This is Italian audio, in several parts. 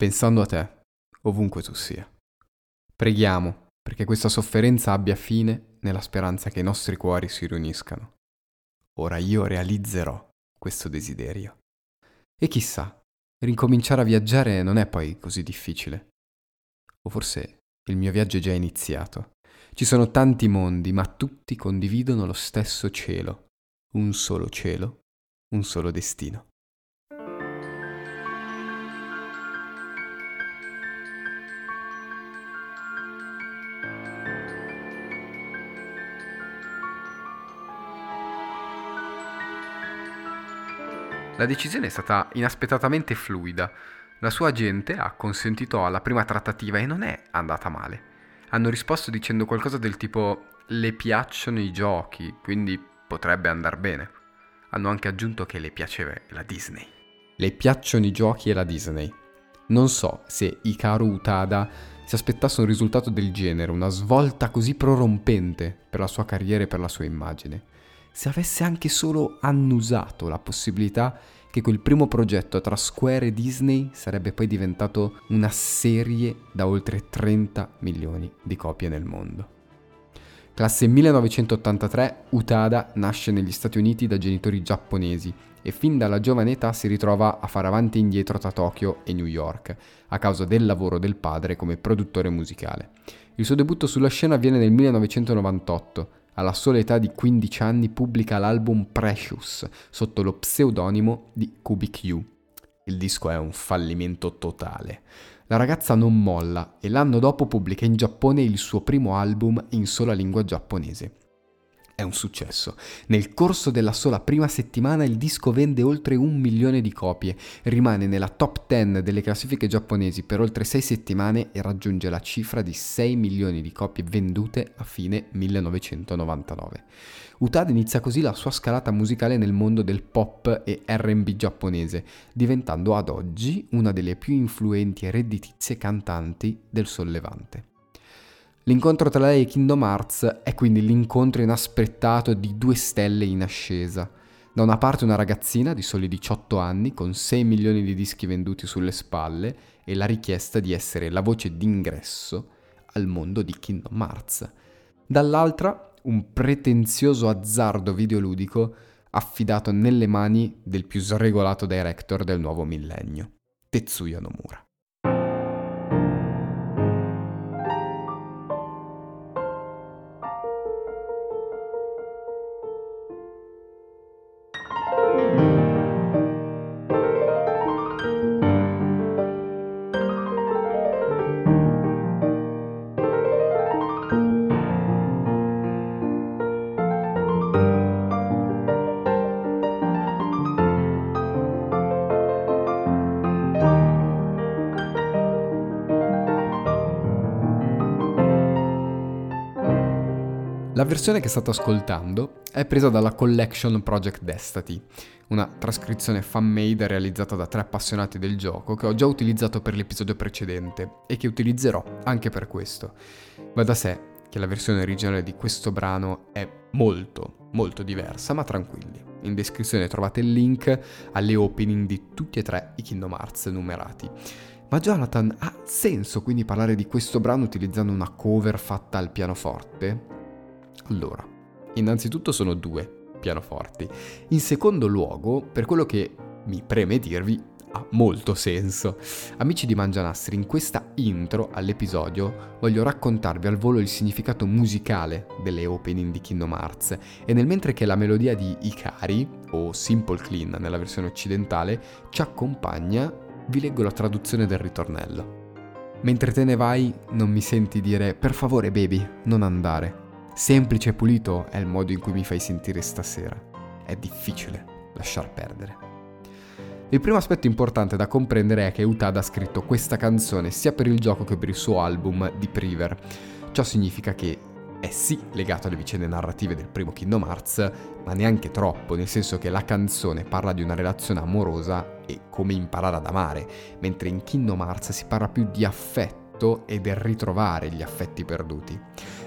pensando a te, ovunque tu sia. Preghiamo perché questa sofferenza abbia fine nella speranza che i nostri cuori si riuniscano. Ora io realizzerò questo desiderio. E chissà, ricominciare a viaggiare non è poi così difficile. O forse il mio viaggio è già iniziato. Ci sono tanti mondi, ma tutti condividono lo stesso cielo. Un solo cielo, un solo destino. La decisione è stata inaspettatamente fluida. La sua agente ha consentito alla prima trattativa e non è andata male. Hanno risposto dicendo qualcosa del tipo le piacciono i giochi, quindi potrebbe andar bene. Hanno anche aggiunto che le piaceva la Disney. Le piacciono i giochi e la Disney. Non so se Hikaru Utada si aspettasse un risultato del genere, una svolta così prorompente per la sua carriera e per la sua immagine se avesse anche solo annusato la possibilità che quel primo progetto tra Square e Disney sarebbe poi diventato una serie da oltre 30 milioni di copie nel mondo. Classe 1983, Utada nasce negli Stati Uniti da genitori giapponesi e fin dalla giovane età si ritrova a fare avanti e indietro tra Tokyo e New York, a causa del lavoro del padre come produttore musicale. Il suo debutto sulla scena avviene nel 1998, alla sola età di 15 anni pubblica l'album Precious sotto lo pseudonimo di Cubic U. Il disco è un fallimento totale. La ragazza non molla e l'anno dopo pubblica in Giappone il suo primo album in sola lingua giapponese è un successo. Nel corso della sola prima settimana il disco vende oltre un milione di copie, rimane nella top 10 delle classifiche giapponesi per oltre sei settimane e raggiunge la cifra di 6 milioni di copie vendute a fine 1999. Utada inizia così la sua scalata musicale nel mondo del pop e RB giapponese, diventando ad oggi una delle più influenti e redditizie cantanti del sollevante. L'incontro tra lei e Kingdom Hearts è quindi l'incontro inaspettato di due stelle in ascesa. Da una parte una ragazzina di soli 18 anni con 6 milioni di dischi venduti sulle spalle e la richiesta di essere la voce d'ingresso al mondo di Kingdom Hearts. Dall'altra un pretenzioso azzardo videoludico affidato nelle mani del più sregolato director del nuovo millennio, Tetsuya Nomura. Versione che state ascoltando è presa dalla Collection Project Destiny, una trascrizione fan-made realizzata da tre appassionati del gioco che ho già utilizzato per l'episodio precedente e che utilizzerò anche per questo. Va da sé che la versione originale di questo brano è molto, molto diversa, ma tranquilli. In descrizione trovate il link alle opening di tutti e tre i Kingdom Hearts numerati. Ma Jonathan, ha senso quindi parlare di questo brano utilizzando una cover fatta al pianoforte? Allora, innanzitutto sono due pianoforti. In secondo luogo, per quello che mi preme dirvi, ha molto senso. Amici di Mangianastri, in questa intro all'episodio voglio raccontarvi al volo il significato musicale delle opening di Kingdom Hearts e nel mentre che la melodia di Ikari, o Simple Clean nella versione occidentale, ci accompagna, vi leggo la traduzione del ritornello. Mentre te ne vai, non mi senti dire per favore baby, non andare. Semplice e pulito è il modo in cui mi fai sentire stasera. È difficile lasciar perdere. Il primo aspetto importante da comprendere è che Utada ha scritto questa canzone sia per il gioco che per il suo album Deep River. Ciò significa che è sì legato alle vicende narrative del primo Kingdom Hearts, ma neanche troppo, nel senso che la canzone parla di una relazione amorosa e come imparare ad amare, mentre in Kingdom Hearts si parla più di affetto e del ritrovare gli affetti perduti.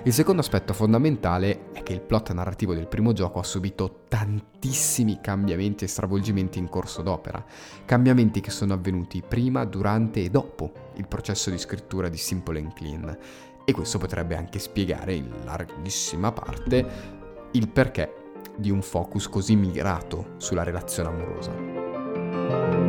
Il secondo aspetto fondamentale è che il plot narrativo del primo gioco ha subito tantissimi cambiamenti e stravolgimenti in corso d'opera, cambiamenti che sono avvenuti prima, durante e dopo il processo di scrittura di Simple and Clean. E questo potrebbe anche spiegare in larghissima parte il perché di un focus così mirato sulla relazione amorosa.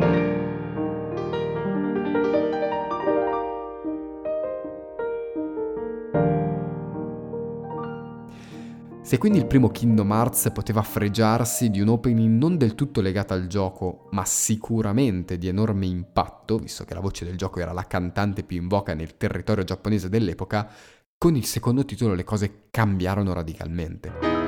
Se quindi il primo Kingdom Hearts poteva fregiarsi di un opening non del tutto legato al gioco, ma sicuramente di enorme impatto, visto che la voce del gioco era la cantante più in voga nel territorio giapponese dell'epoca, con il secondo titolo le cose cambiarono radicalmente.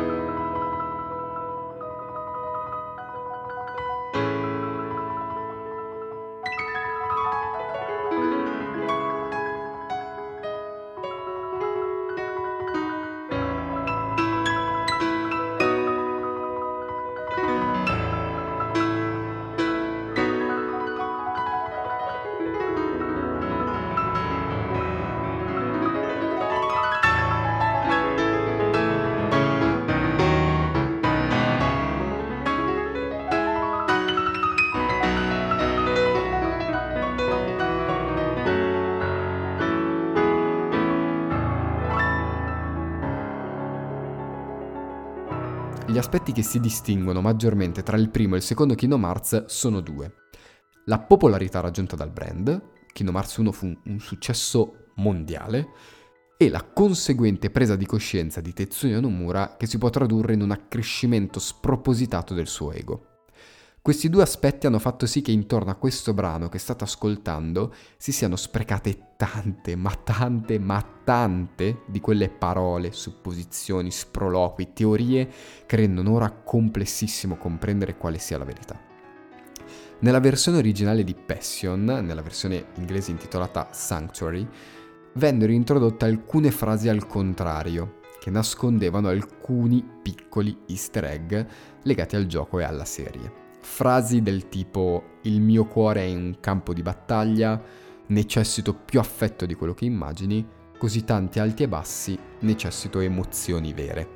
Che si distinguono maggiormente tra il primo e il secondo Kingdom Hearts sono due. La popolarità raggiunta dal brand, Kingdom Hearts 1 fu un successo mondiale, e la conseguente presa di coscienza di Tetsuya Nomura che si può tradurre in un accrescimento spropositato del suo ego. Questi due aspetti hanno fatto sì che intorno a questo brano che state ascoltando si siano sprecate tante, ma tante, ma tante di quelle parole, supposizioni, sproloqui, teorie che rendono ora complessissimo comprendere quale sia la verità. Nella versione originale di Passion, nella versione inglese intitolata Sanctuary, vennero introdotte alcune frasi al contrario, che nascondevano alcuni piccoli easter egg legati al gioco e alla serie. Frasi del tipo il mio cuore è un campo di battaglia, necessito più affetto di quello che immagini, così tanti alti e bassi, necessito emozioni vere.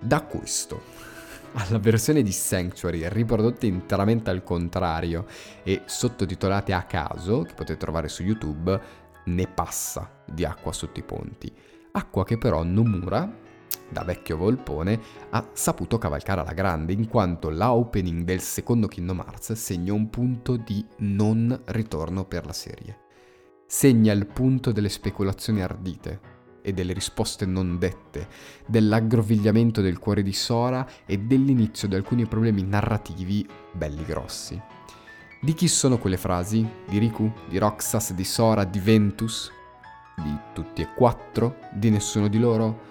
Da questo alla versione di Sanctuary riprodotte interamente al contrario e sottotitolate a caso, che potete trovare su YouTube, ne passa di acqua sotto i ponti. Acqua che però Nomura da vecchio volpone, ha saputo cavalcare alla grande, in quanto la opening del secondo Kingdom Hearts segna un punto di non ritorno per la serie. Segna il punto delle speculazioni ardite e delle risposte non dette, dell'aggrovigliamento del cuore di Sora e dell'inizio di alcuni problemi narrativi belli grossi. Di chi sono quelle frasi? Di Riku? Di Roxas? Di Sora? Di Ventus? Di tutti e quattro? Di nessuno di loro?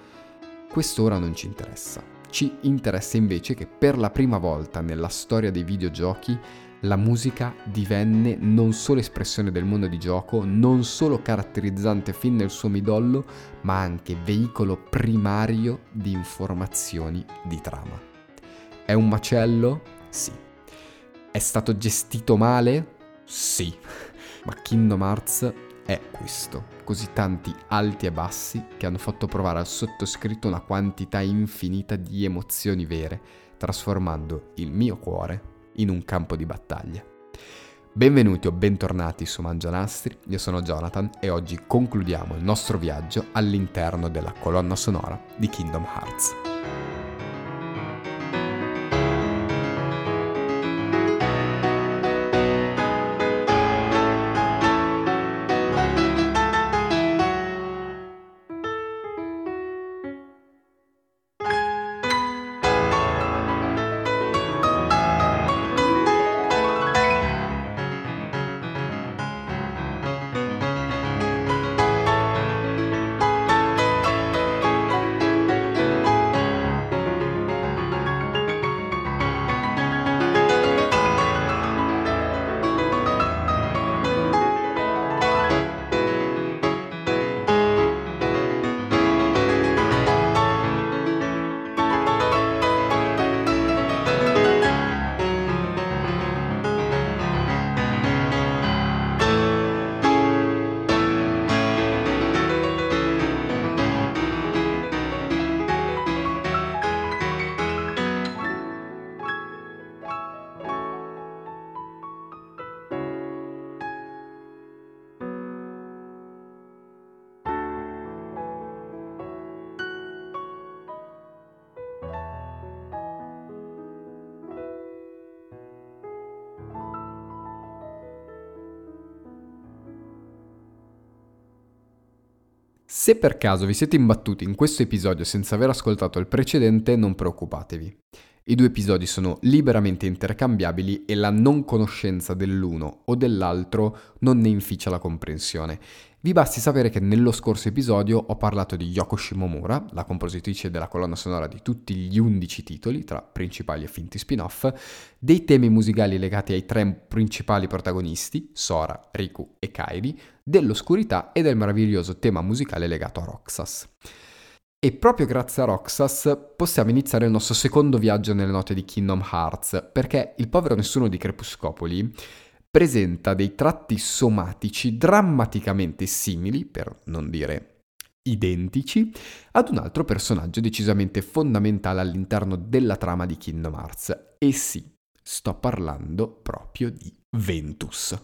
Questo ora non ci interessa. Ci interessa invece che per la prima volta nella storia dei videogiochi la musica divenne non solo espressione del mondo di gioco, non solo caratterizzante fin nel suo midollo, ma anche veicolo primario di informazioni di trama. È un macello? Sì. È stato gestito male? Sì. Ma Kingdom Hearts è questo così tanti alti e bassi che hanno fatto provare al sottoscritto una quantità infinita di emozioni vere, trasformando il mio cuore in un campo di battaglia. Benvenuti o bentornati su Mangianastri, io sono Jonathan e oggi concludiamo il nostro viaggio all'interno della colonna sonora di Kingdom Hearts. Se per caso vi siete imbattuti in questo episodio senza aver ascoltato il precedente, non preoccupatevi. I due episodi sono liberamente intercambiabili e la non conoscenza dell'uno o dell'altro non ne inficia la comprensione. Vi basti sapere che nello scorso episodio ho parlato di Yoko Shimomura, la compositrice della colonna sonora di tutti gli undici titoli, tra principali e finti spin-off, dei temi musicali legati ai tre principali protagonisti, Sora, Riku e Kairi, dell'oscurità e del meraviglioso tema musicale legato a Roxas. E proprio grazie a Roxas possiamo iniziare il nostro secondo viaggio nelle note di Kingdom Hearts, perché il povero nessuno di Crepuscopoli presenta dei tratti somatici drammaticamente simili, per non dire identici, ad un altro personaggio decisamente fondamentale all'interno della trama di Kingdom Hearts. E sì, sto parlando proprio di Ventus.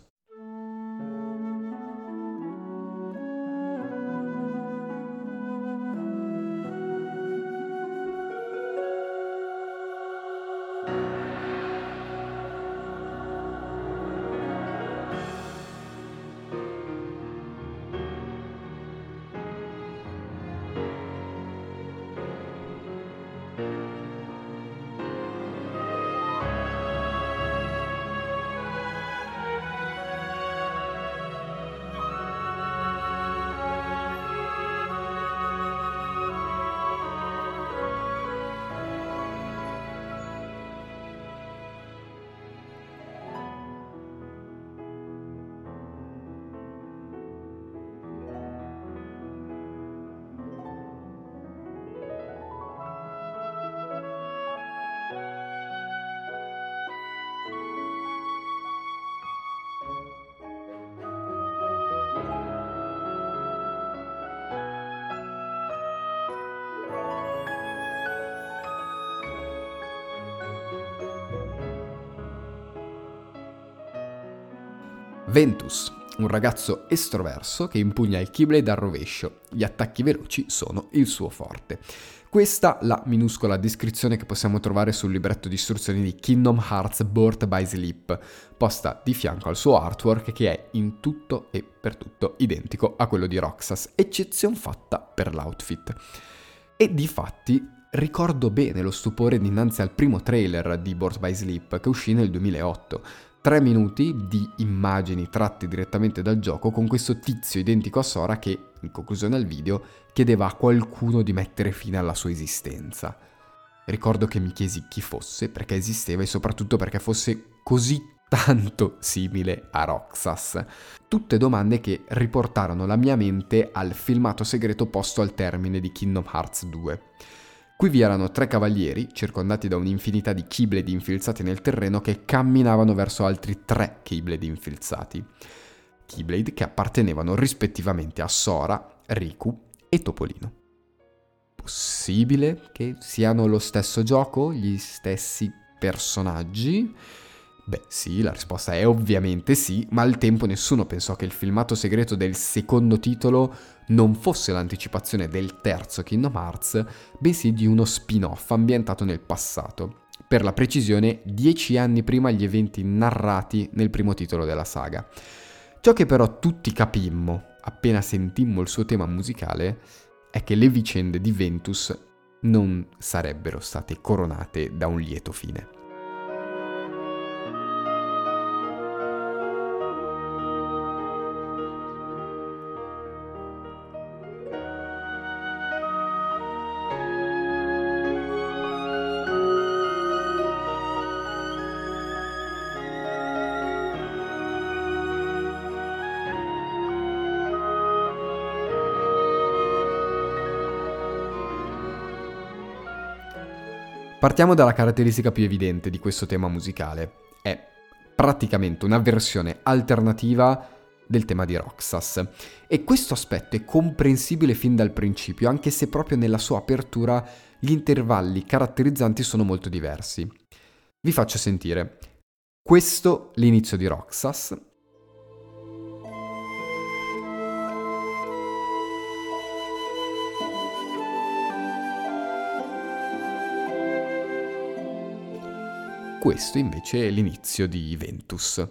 Ventus, un ragazzo estroverso che impugna il Keyblade al rovescio. Gli attacchi veloci sono il suo forte. Questa la minuscola descrizione che possiamo trovare sul libretto di istruzioni di Kingdom Hearts Birth by Sleep, posta di fianco al suo artwork che è in tutto e per tutto identico a quello di Roxas, eccezione fatta per l'outfit. E di fatti ricordo bene lo stupore dinanzi al primo trailer di Birth by Sleep che uscì nel 2008 tre minuti di immagini tratte direttamente dal gioco con questo tizio identico a Sora che, in conclusione al video, chiedeva a qualcuno di mettere fine alla sua esistenza. Ricordo che mi chiesi chi fosse, perché esisteva e soprattutto perché fosse così tanto simile a Roxas. Tutte domande che riportarono la mia mente al filmato segreto posto al termine di Kingdom Hearts 2. Qui vi erano tre cavalieri, circondati da un'infinità di Keyblade infilzati nel terreno, che camminavano verso altri tre Keyblade infilzati. Keyblade che appartenevano rispettivamente a Sora, Riku e Topolino. Possibile che siano lo stesso gioco, gli stessi personaggi? Beh sì, la risposta è ovviamente sì, ma al tempo nessuno pensò che il filmato segreto del secondo titolo non fosse l'anticipazione del terzo Kingdom Hearts, bensì di uno spin-off ambientato nel passato. Per la precisione, dieci anni prima gli eventi narrati nel primo titolo della saga. Ciò che però tutti capimmo, appena sentimmo il suo tema musicale, è che le vicende di Ventus non sarebbero state coronate da un lieto fine. Partiamo dalla caratteristica più evidente di questo tema musicale. È praticamente una versione alternativa del tema di Roxas. E questo aspetto è comprensibile fin dal principio, anche se proprio nella sua apertura gli intervalli caratterizzanti sono molto diversi. Vi faccio sentire. Questo l'inizio di Roxas, Questo invece è l'inizio di Ventus.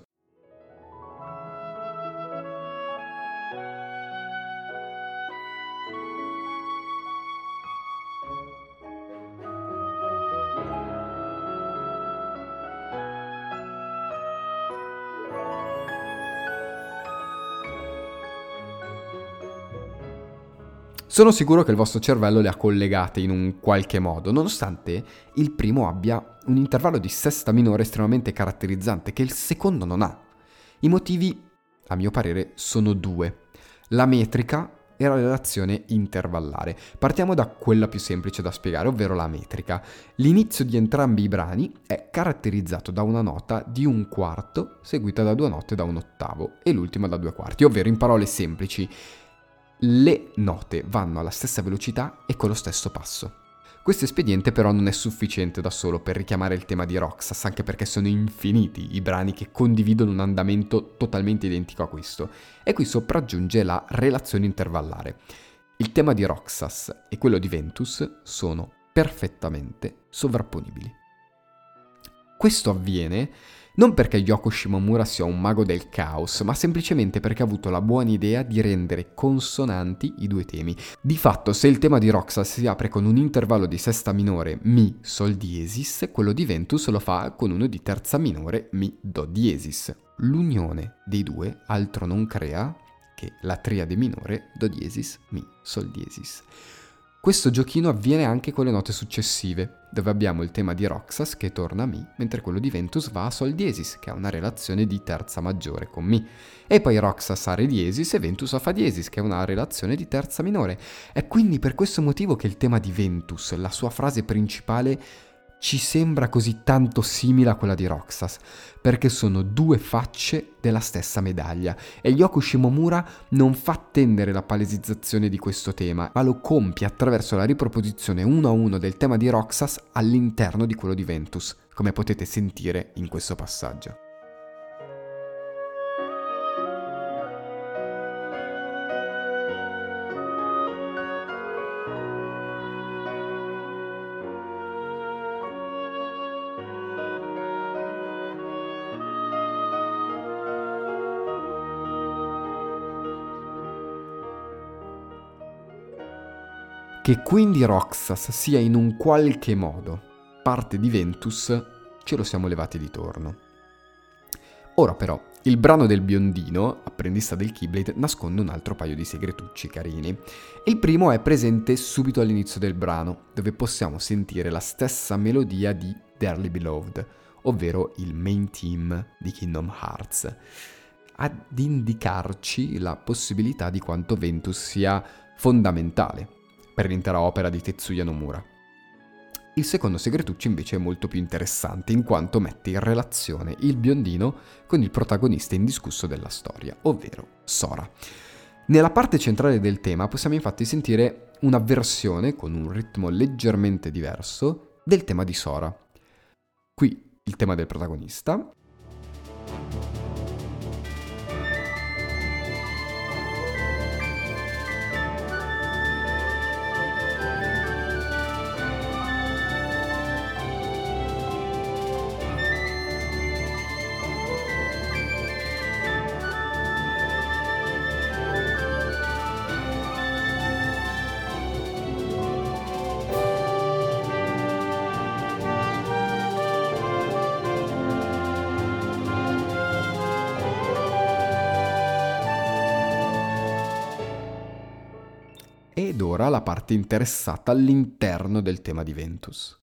Sono sicuro che il vostro cervello le ha collegate in un qualche modo, nonostante il primo abbia un intervallo di sesta minore estremamente caratterizzante che il secondo non ha. I motivi, a mio parere, sono due. La metrica e la relazione intervallare. Partiamo da quella più semplice da spiegare, ovvero la metrica. L'inizio di entrambi i brani è caratterizzato da una nota di un quarto seguita da due note da un ottavo e l'ultima da due quarti, ovvero in parole semplici le note vanno alla stessa velocità e con lo stesso passo. Questo espediente però non è sufficiente da solo per richiamare il tema di Roxas, anche perché sono infiniti i brani che condividono un andamento totalmente identico a questo. E qui sopraggiunge la relazione intervallare. Il tema di Roxas e quello di Ventus sono perfettamente sovrapponibili. Questo avviene non perché Yoko Shimomura sia un mago del caos, ma semplicemente perché ha avuto la buona idea di rendere consonanti i due temi. Di fatto, se il tema di Roxas si apre con un intervallo di sesta minore Mi Sol diesis, quello di Ventus lo fa con uno di terza minore Mi Do diesis. L'unione dei due altro non crea che la triade minore Do diesis Mi Sol diesis. Questo giochino avviene anche con le note successive, dove abbiamo il tema di Roxas che torna a Mi, mentre quello di Ventus va a Sol diesis, che ha una relazione di terza maggiore con Mi. E poi Roxas a Re diesis e Ventus a Fa diesis, che ha una relazione di terza minore. È quindi per questo motivo che il tema di Ventus, la sua frase principale, ci sembra così tanto simile a quella di Roxas, perché sono due facce della stessa medaglia e Yoko Shimomura non fa tendere la palesizzazione di questo tema, ma lo compie attraverso la riproposizione uno a uno del tema di Roxas all'interno di quello di Ventus, come potete sentire in questo passaggio. Che quindi Roxas sia in un qualche modo parte di Ventus, ce lo siamo levati di torno. Ora però, il brano del biondino, apprendista del Keyblade, nasconde un altro paio di segretucci carini. Il primo è presente subito all'inizio del brano, dove possiamo sentire la stessa melodia di Dearly Beloved, ovvero il main team di Kingdom Hearts, ad indicarci la possibilità di quanto Ventus sia fondamentale per l'intera opera di Tetsuya Nomura. Il secondo segretuccio invece è molto più interessante in quanto mette in relazione il biondino con il protagonista indiscusso della storia, ovvero Sora. Nella parte centrale del tema possiamo infatti sentire una versione con un ritmo leggermente diverso del tema di Sora. Qui il tema del protagonista parte interessata all'interno del tema di Ventus.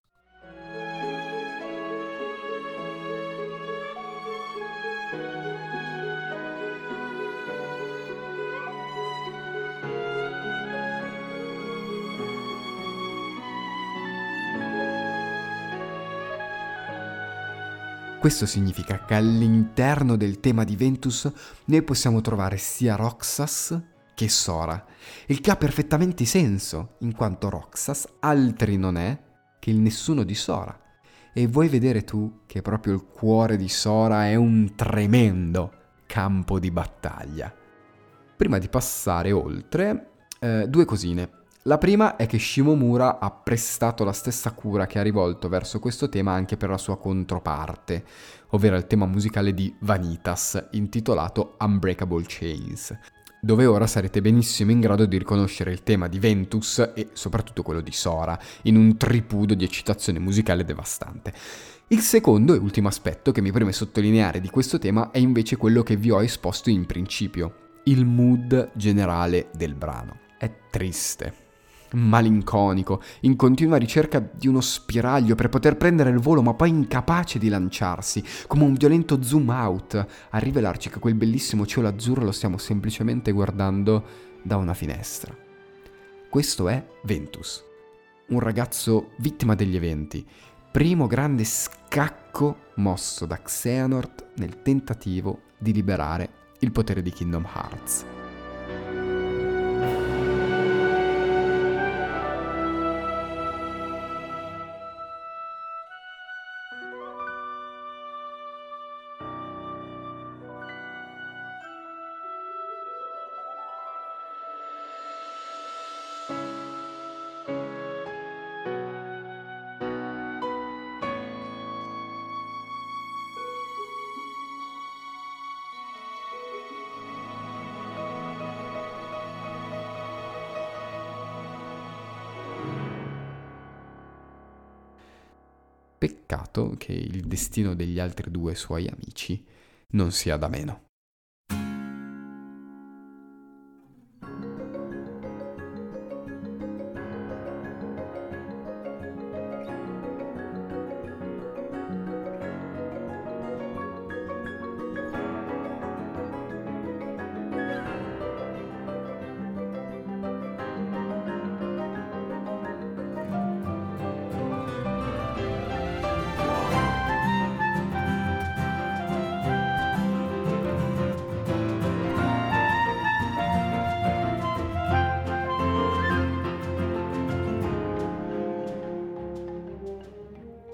Questo significa che all'interno del tema di Ventus noi possiamo trovare sia Roxas che Sora, il che ha perfettamente senso, in quanto Roxas altri non è che il nessuno di Sora. E vuoi vedere tu che proprio il cuore di Sora è un tremendo campo di battaglia. Prima di passare oltre, eh, due cosine. La prima è che Shimomura ha prestato la stessa cura che ha rivolto verso questo tema anche per la sua controparte, ovvero il tema musicale di Vanitas, intitolato Unbreakable Chains dove ora sarete benissimo in grado di riconoscere il tema di Ventus e soprattutto quello di Sora, in un tripudo di eccitazione musicale devastante. Il secondo e ultimo aspetto che mi preme sottolineare di questo tema è invece quello che vi ho esposto in principio, il mood generale del brano. è triste malinconico, in continua ricerca di uno spiraglio per poter prendere il volo, ma poi incapace di lanciarsi, come un violento zoom out, a rivelarci che quel bellissimo cielo azzurro lo stiamo semplicemente guardando da una finestra. Questo è Ventus, un ragazzo vittima degli eventi, primo grande scacco mosso da Xehanort nel tentativo di liberare il potere di Kingdom Hearts. Che il destino degli altri due suoi amici non sia da meno.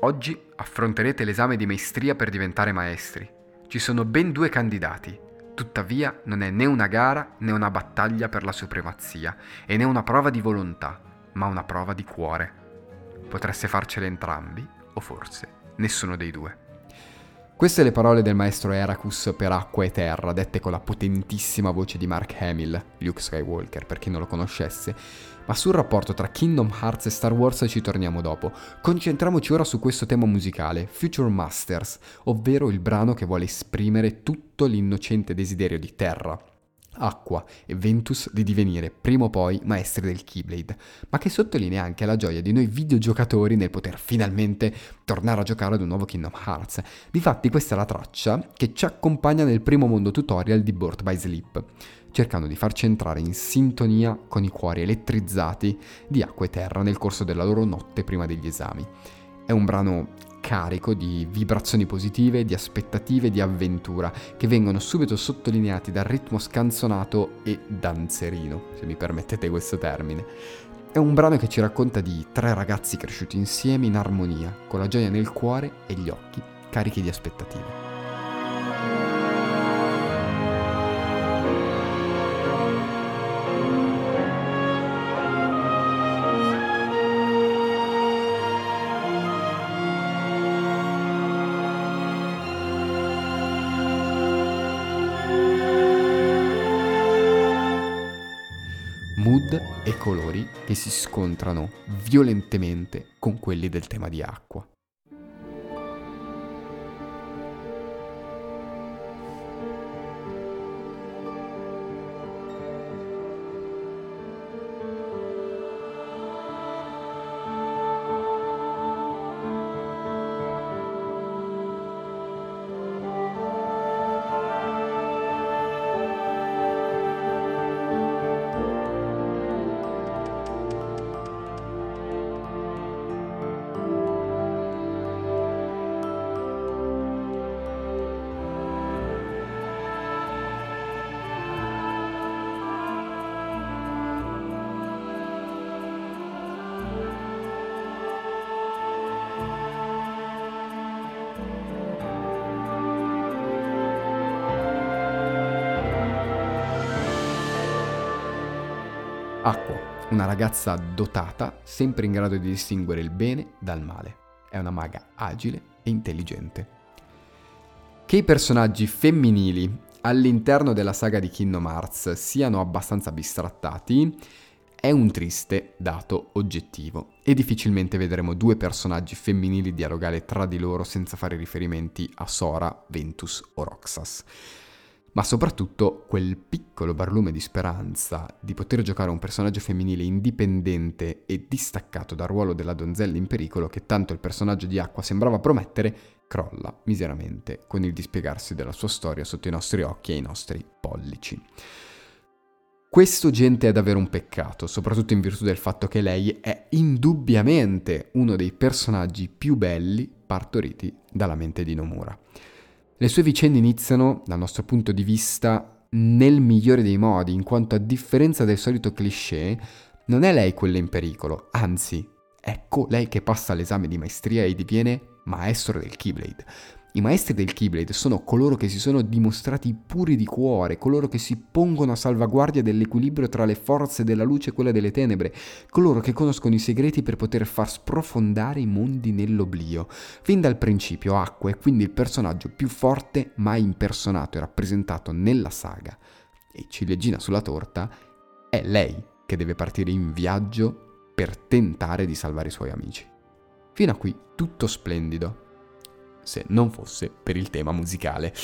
Oggi affronterete l'esame di maestria per diventare maestri. Ci sono ben due candidati. Tuttavia non è né una gara né una battaglia per la supremazia e né una prova di volontà, ma una prova di cuore. Potreste farcele entrambi o forse nessuno dei due. Queste le parole del maestro Heracus per acqua e terra, dette con la potentissima voce di Mark Hamill, Luke Skywalker, per chi non lo conoscesse, ma sul rapporto tra Kingdom Hearts e Star Wars ci torniamo dopo. Concentriamoci ora su questo tema musicale, Future Masters, ovvero il brano che vuole esprimere tutto l'innocente desiderio di Terra, Acqua e Ventus di divenire prima o poi maestri del Keyblade, ma che sottolinea anche la gioia di noi videogiocatori nel poter finalmente tornare a giocare ad un nuovo Kingdom Hearts. Difatti questa è la traccia che ci accompagna nel primo mondo tutorial di Birth by Sleep, cercando di farci entrare in sintonia con i cuori elettrizzati di Acqua e Terra nel corso della loro notte prima degli esami. È un brano carico di vibrazioni positive, di aspettative, di avventura, che vengono subito sottolineati dal ritmo scanzonato e danzerino, se mi permettete questo termine. È un brano che ci racconta di tre ragazzi cresciuti insieme in armonia, con la gioia nel cuore e gli occhi carichi di aspettative. Che si scontrano violentemente con quelli del tema di acqua. Una ragazza dotata, sempre in grado di distinguere il bene dal male. È una maga agile e intelligente. Che i personaggi femminili all'interno della saga di Kingdom Hearts siano abbastanza bistrattati è un triste dato oggettivo e difficilmente vedremo due personaggi femminili dialogare tra di loro senza fare riferimenti a Sora, Ventus o Roxas. Ma soprattutto quel piccolo barlume di speranza di poter giocare un personaggio femminile indipendente e distaccato dal ruolo della donzella in pericolo che tanto il personaggio di Acqua sembrava promettere, crolla miseramente con il dispiegarsi della sua storia sotto i nostri occhi e i nostri pollici. Questo gente è davvero un peccato, soprattutto in virtù del fatto che lei è indubbiamente uno dei personaggi più belli partoriti dalla mente di Nomura. Le sue vicende iniziano, dal nostro punto di vista, nel migliore dei modi, in quanto a differenza del solito cliché, non è lei quella in pericolo, anzi, ecco lei che passa l'esame di maestria e diviene maestro del Keyblade. I maestri del Keyblade sono coloro che si sono dimostrati puri di cuore, coloro che si pongono a salvaguardia dell'equilibrio tra le forze della luce e quelle delle tenebre, coloro che conoscono i segreti per poter far sprofondare i mondi nell'oblio. Fin dal principio Acqua è quindi il personaggio più forte mai impersonato e rappresentato nella saga. E ciliegina sulla torta è lei che deve partire in viaggio per tentare di salvare i suoi amici. Fino a qui tutto splendido se non fosse per il tema musicale.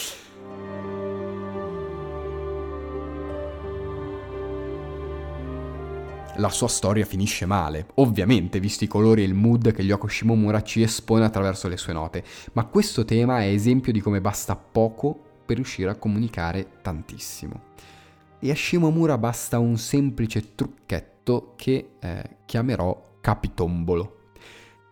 La sua storia finisce male, ovviamente, visti i colori e il mood che Yoko Shimomura ci espone attraverso le sue note, ma questo tema è esempio di come basta poco per riuscire a comunicare tantissimo. E a Shimomura basta un semplice trucchetto che eh, chiamerò capitombolo.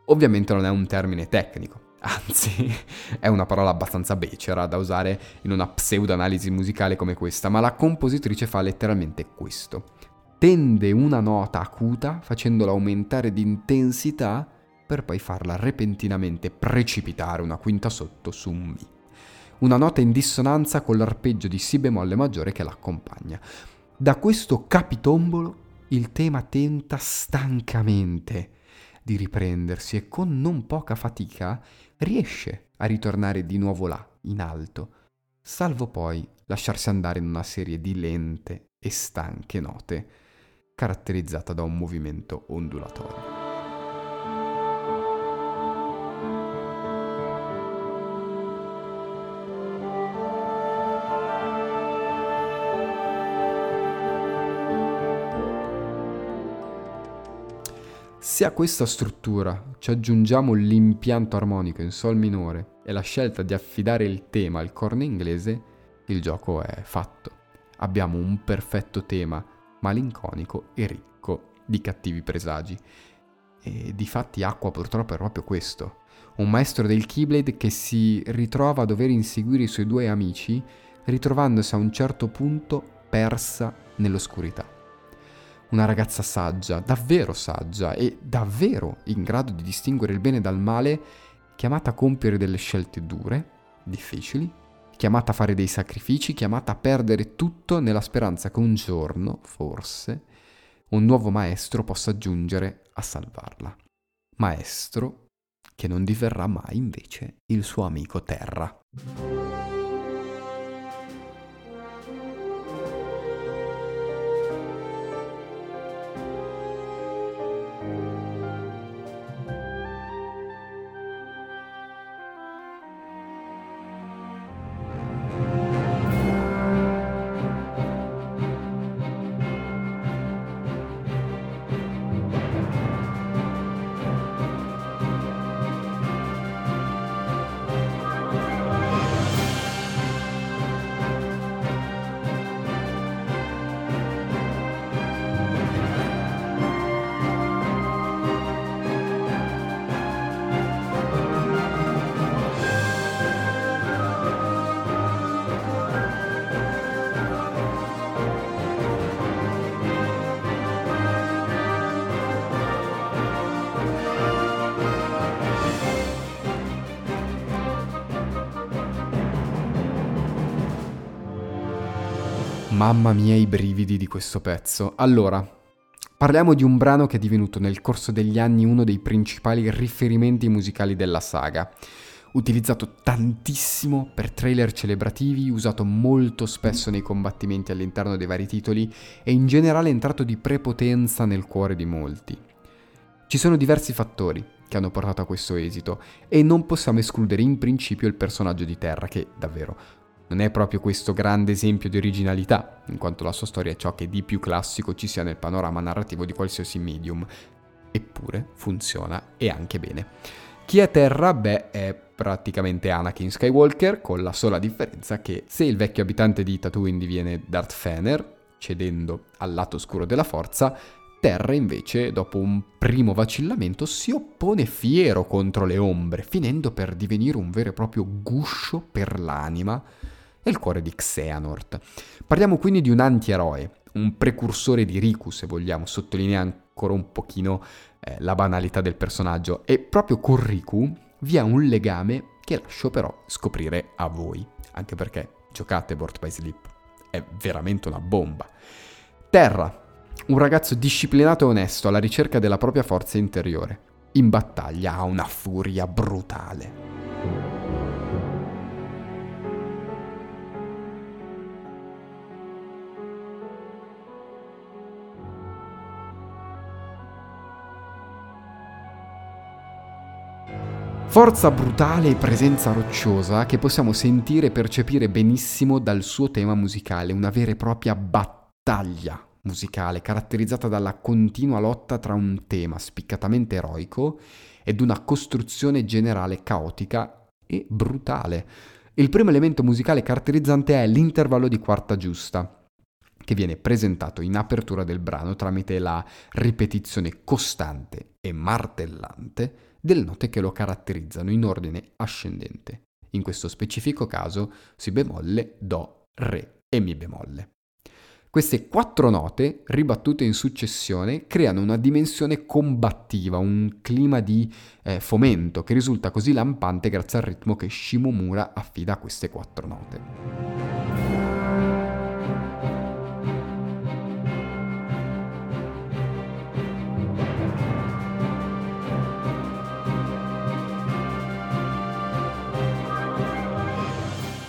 Ovviamente non è un termine tecnico, Anzi, è una parola abbastanza becera da usare in una pseudo-analisi musicale come questa, ma la compositrice fa letteralmente questo. Tende una nota acuta facendola aumentare di intensità per poi farla repentinamente precipitare una quinta sotto su un Mi. Una nota in dissonanza con l'arpeggio di Si bemolle maggiore che l'accompagna. Da questo capitombolo il tema tenta stancamente di riprendersi e con non poca fatica riesce a ritornare di nuovo là, in alto, salvo poi lasciarsi andare in una serie di lente e stanche note, caratterizzata da un movimento ondulatorio. Se a questa struttura ci aggiungiamo l'impianto armonico in Sol minore e la scelta di affidare il tema al corno inglese, il gioco è fatto. Abbiamo un perfetto tema malinconico e ricco di cattivi presagi. E di fatti Acqua purtroppo è proprio questo. Un maestro del Keyblade che si ritrova a dover inseguire i suoi due amici, ritrovandosi a un certo punto persa nell'oscurità una ragazza saggia, davvero saggia e davvero in grado di distinguere il bene dal male, chiamata a compiere delle scelte dure, difficili, chiamata a fare dei sacrifici, chiamata a perdere tutto nella speranza che un giorno, forse, un nuovo maestro possa giungere a salvarla. Maestro che non diverrà mai invece il suo amico Terra. Mamma mia i brividi di questo pezzo. Allora, parliamo di un brano che è divenuto nel corso degli anni uno dei principali riferimenti musicali della saga. Utilizzato tantissimo per trailer celebrativi, usato molto spesso nei combattimenti all'interno dei vari titoli e in generale entrato di prepotenza nel cuore di molti. Ci sono diversi fattori che hanno portato a questo esito e non possiamo escludere in principio il personaggio di Terra che davvero non è proprio questo grande esempio di originalità, in quanto la sua storia è ciò che di più classico ci sia nel panorama narrativo di qualsiasi medium. Eppure funziona e anche bene. Chi è Terra? Beh, è praticamente Anakin Skywalker, con la sola differenza che se il vecchio abitante di Tatooine diviene Darth Fener, cedendo al lato oscuro della forza, Terra invece, dopo un primo vacillamento, si oppone fiero contro le ombre, finendo per divenire un vero e proprio guscio per l'anima e il cuore di Xehanort. Parliamo quindi di un antieroe, un precursore di Riku, se vogliamo, sottolinea ancora un pochino eh, la banalità del personaggio, e proprio con Riku vi ha un legame che lascio però scoprire a voi, anche perché giocate Board by Sleep, è veramente una bomba. Terra, un ragazzo disciplinato e onesto alla ricerca della propria forza interiore. In battaglia ha una furia brutale. Forza brutale e presenza rocciosa che possiamo sentire e percepire benissimo dal suo tema musicale, una vera e propria battaglia musicale caratterizzata dalla continua lotta tra un tema spiccatamente eroico ed una costruzione generale caotica e brutale. Il primo elemento musicale caratterizzante è l'intervallo di quarta giusta, che viene presentato in apertura del brano tramite la ripetizione costante e martellante delle note che lo caratterizzano in ordine ascendente. In questo specifico caso Si bemolle, Do, Re e Mi bemolle. Queste quattro note, ribattute in successione, creano una dimensione combattiva, un clima di eh, fomento che risulta così lampante grazie al ritmo che Shimomura affida a queste quattro note.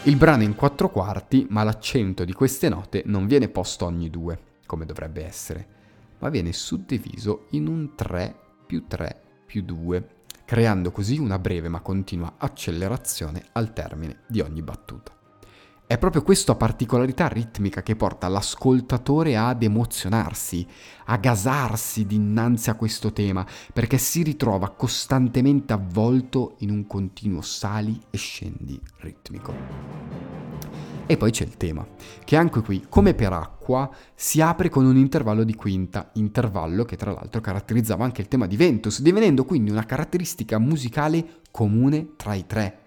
Il brano è in quattro quarti, ma l'accento di queste note non viene posto ogni due, come dovrebbe essere, ma viene suddiviso in un 3 più 3 più 2, creando così una breve ma continua accelerazione al termine di ogni battuta. È proprio questa particolarità ritmica che porta l'ascoltatore ad emozionarsi, a gasarsi dinanzi a questo tema, perché si ritrova costantemente avvolto in un continuo sali e scendi ritmico. E poi c'è il tema, che anche qui, come per acqua, si apre con un intervallo di quinta, intervallo che tra l'altro caratterizzava anche il tema di Ventus, divenendo quindi una caratteristica musicale comune tra i tre.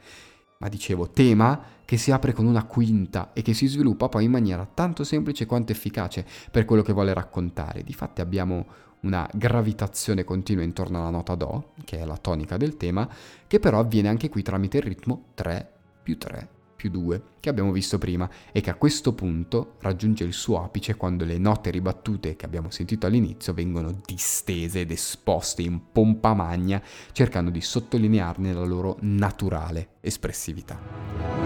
Ma dicevo, tema che si apre con una quinta e che si sviluppa poi in maniera tanto semplice quanto efficace per quello che vuole raccontare. Difatti abbiamo una gravitazione continua intorno alla nota Do, che è la tonica del tema, che però avviene anche qui tramite il ritmo 3 più 3 più 2 che abbiamo visto prima e che a questo punto raggiunge il suo apice quando le note ribattute che abbiamo sentito all'inizio vengono distese ed esposte in pompa magna cercando di sottolinearne la loro naturale espressività.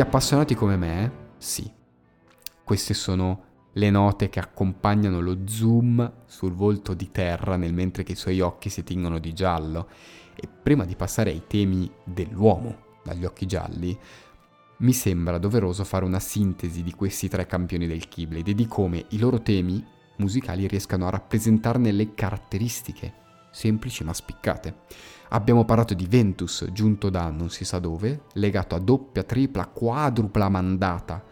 Gli appassionati come me, sì. Queste sono le note che accompagnano lo zoom sul volto di Terra nel mentre che i suoi occhi si tingono di giallo. E prima di passare ai temi dell'uomo dagli occhi gialli, mi sembra doveroso fare una sintesi di questi tre campioni del Keyblade e di come i loro temi musicali riescano a rappresentarne le caratteristiche, semplici ma spiccate. Abbiamo parlato di Ventus giunto da non si sa dove, legato a doppia, tripla, quadrupla mandata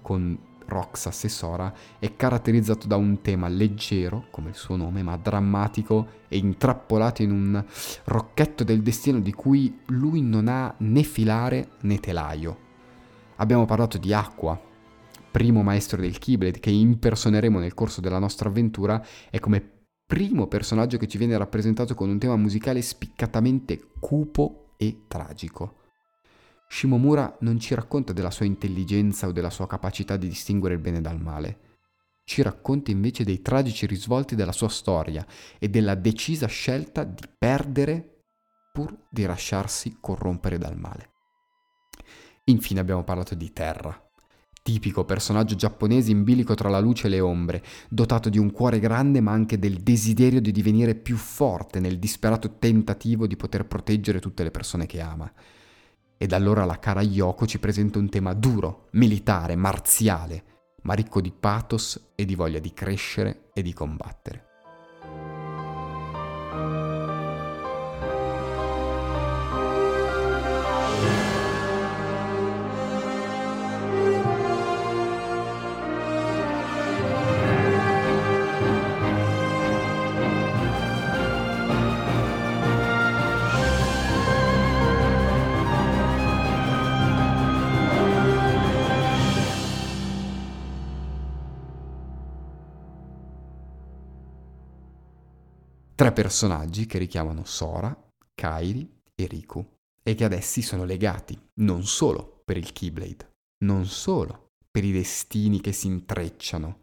con Roxas e Sora e caratterizzato da un tema leggero, come il suo nome, ma drammatico e intrappolato in un rocchetto del destino di cui lui non ha né filare né telaio. Abbiamo parlato di Acqua, primo maestro del Keyblade che impersoneremo nel corso della nostra avventura e come primo personaggio che ci viene rappresentato con un tema musicale spiccatamente cupo e tragico. Shimomura non ci racconta della sua intelligenza o della sua capacità di distinguere il bene dal male. Ci racconta invece dei tragici risvolti della sua storia e della decisa scelta di perdere pur di lasciarsi corrompere dal male. Infine abbiamo parlato di Terra, tipico personaggio giapponese in bilico tra la luce e le ombre, dotato di un cuore grande ma anche del desiderio di divenire più forte nel disperato tentativo di poter proteggere tutte le persone che ama. Ed allora la cara Yoko ci presenta un tema duro, militare, marziale, ma ricco di pathos e di voglia di crescere e di combattere. Tre personaggi che richiamano Sora, Kairi e Riku e che ad essi sono legati non solo per il Keyblade, non solo per i destini che si intrecciano,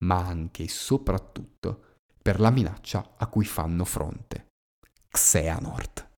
ma anche e soprattutto per la minaccia a cui fanno fronte. Xehanort.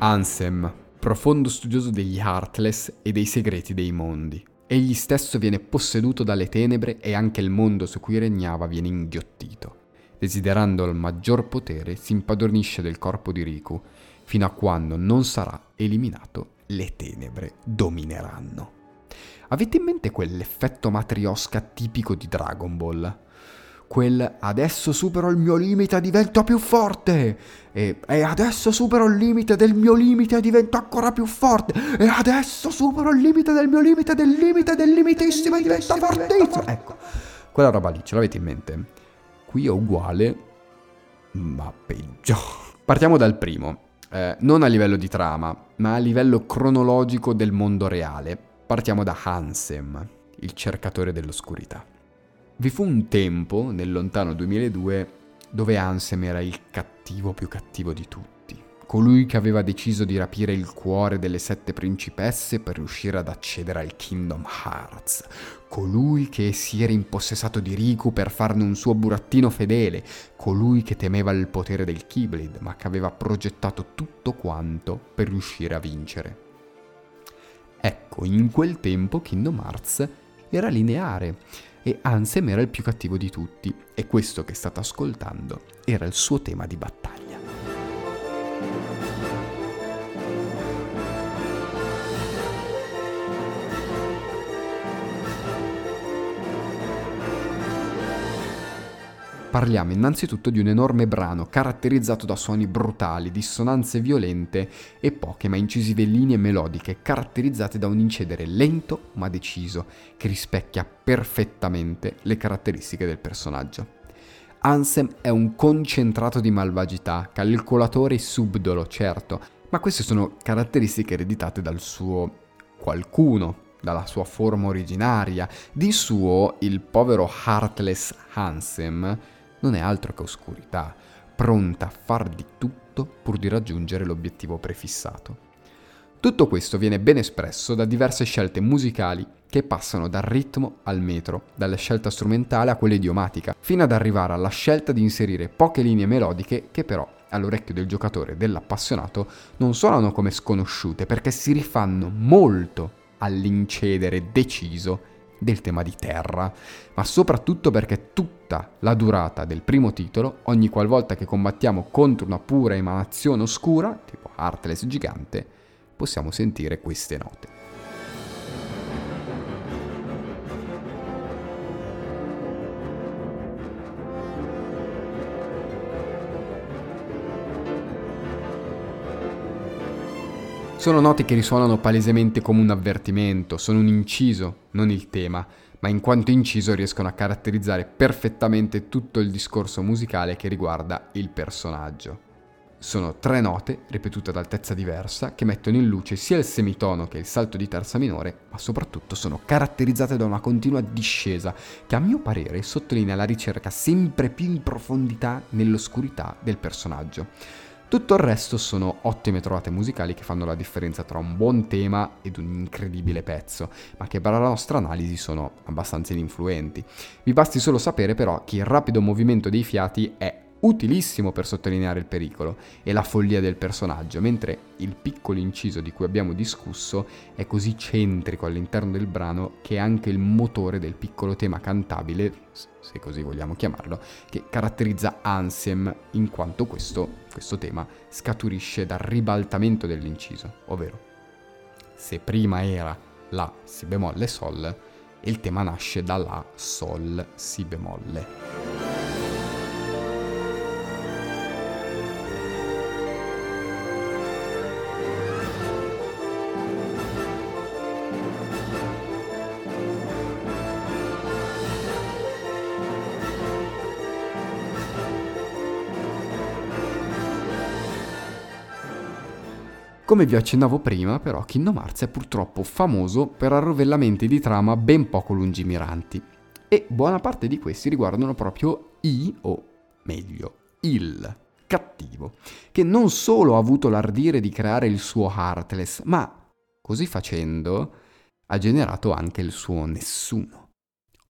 Ansem, profondo studioso degli Heartless e dei segreti dei mondi. Egli stesso viene posseduto dalle tenebre e anche il mondo su cui regnava viene inghiottito. Desiderando il maggior potere, si impadronisce del corpo di Riku, fino a quando non sarà eliminato, le tenebre domineranno. Avete in mente quell'effetto matriosca tipico di Dragon Ball? Quel adesso supero il mio limite e divento più forte. E, e, adesso supero il limite del mio limite e divento ancora più forte. E adesso supero il limite del mio limite del limite del limitissimo e divento fortissimo. ecco quella roba lì ce l'avete in mente? Qui è uguale ma peggio. Partiamo dal primo. Eh, non a livello di trama ma a livello cronologico del mondo reale. Partiamo da Hansem il cercatore dell'oscurità vi fu un tempo, nel lontano 2002, dove Ansem era il cattivo più cattivo di tutti, colui che aveva deciso di rapire il cuore delle sette principesse per riuscire ad accedere al Kingdom Hearts, colui che si era impossessato di Riku per farne un suo burattino fedele, colui che temeva il potere del Keyblade, ma che aveva progettato tutto quanto per riuscire a vincere. Ecco, in quel tempo Kingdom Hearts era lineare e Ansem era il più cattivo di tutti e questo che state ascoltando era il suo tema di battaglia. Parliamo innanzitutto di un enorme brano caratterizzato da suoni brutali, dissonanze violente e poche ma incisive linee melodiche caratterizzate da un incedere lento ma deciso che rispecchia perfettamente le caratteristiche del personaggio. Ansem è un concentrato di malvagità, calcolatore e subdolo, certo, ma queste sono caratteristiche ereditate dal suo qualcuno, dalla sua forma originaria. Di suo, il povero Heartless Ansem non è altro che oscurità, pronta a far di tutto pur di raggiungere l'obiettivo prefissato. Tutto questo viene ben espresso da diverse scelte musicali che passano dal ritmo al metro, dalla scelta strumentale a quella idiomatica, fino ad arrivare alla scelta di inserire poche linee melodiche che però all'orecchio del giocatore e dell'appassionato non suonano come sconosciute perché si rifanno molto all'incedere deciso del tema di terra, ma soprattutto perché tutta la durata del primo titolo, ogni qualvolta che combattiamo contro una pura emanazione oscura, tipo Heartless gigante, possiamo sentire queste note. Sono note che risuonano palesemente come un avvertimento, sono un inciso, non il tema, ma in quanto inciso riescono a caratterizzare perfettamente tutto il discorso musicale che riguarda il personaggio. Sono tre note, ripetute ad altezza diversa, che mettono in luce sia il semitono che il salto di terza minore, ma soprattutto sono caratterizzate da una continua discesa che a mio parere sottolinea la ricerca sempre più in profondità nell'oscurità del personaggio. Tutto il resto sono ottime trovate musicali che fanno la differenza tra un buon tema ed un incredibile pezzo, ma che per la nostra analisi sono abbastanza ininfluenti. Vi basti solo sapere però che il rapido movimento dei fiati è utilissimo per sottolineare il pericolo e la follia del personaggio, mentre il piccolo inciso di cui abbiamo discusso è così centrico all'interno del brano che è anche il motore del piccolo tema cantabile, se così vogliamo chiamarlo, che caratterizza Ansem in quanto questo, questo tema scaturisce dal ribaltamento dell'inciso, ovvero se prima era La Si bemolle Sol, il tema nasce da La Sol Si bemolle. Come vi accennavo prima, però, Kingdom Hearts è purtroppo famoso per arrovellamenti di trama ben poco lungimiranti. E buona parte di questi riguardano proprio I, o meglio, il cattivo, che non solo ha avuto l'ardire di creare il suo Heartless, ma così facendo ha generato anche il suo nessuno,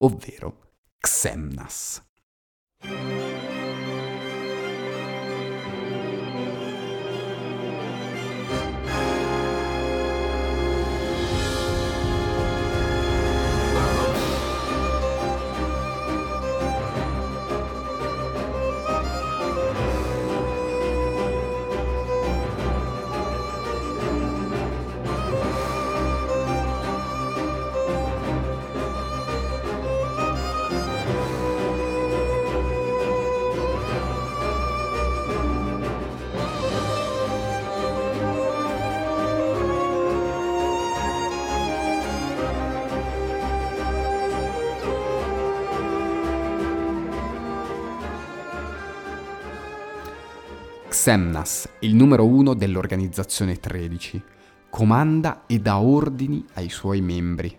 ovvero Xemnas. Xemnas, il numero uno dell'organizzazione 13, comanda e dà ordini ai suoi membri.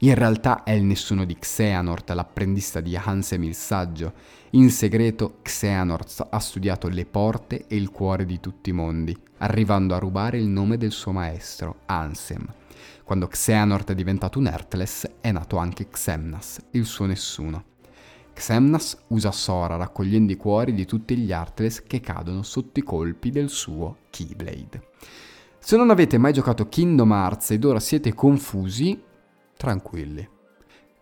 In realtà è il nessuno di Xehanort, l'apprendista di Hansem il Saggio. In segreto Xehanort ha studiato le porte e il cuore di tutti i mondi, arrivando a rubare il nome del suo maestro, Ansem. Quando Xehanort è diventato un Earthless, è nato anche Xemnas, il suo nessuno. Xemnas usa Sora raccogliendo i cuori di tutti gli Heartless che cadono sotto i colpi del suo Keyblade. Se non avete mai giocato Kingdom Hearts ed ora siete confusi, tranquilli.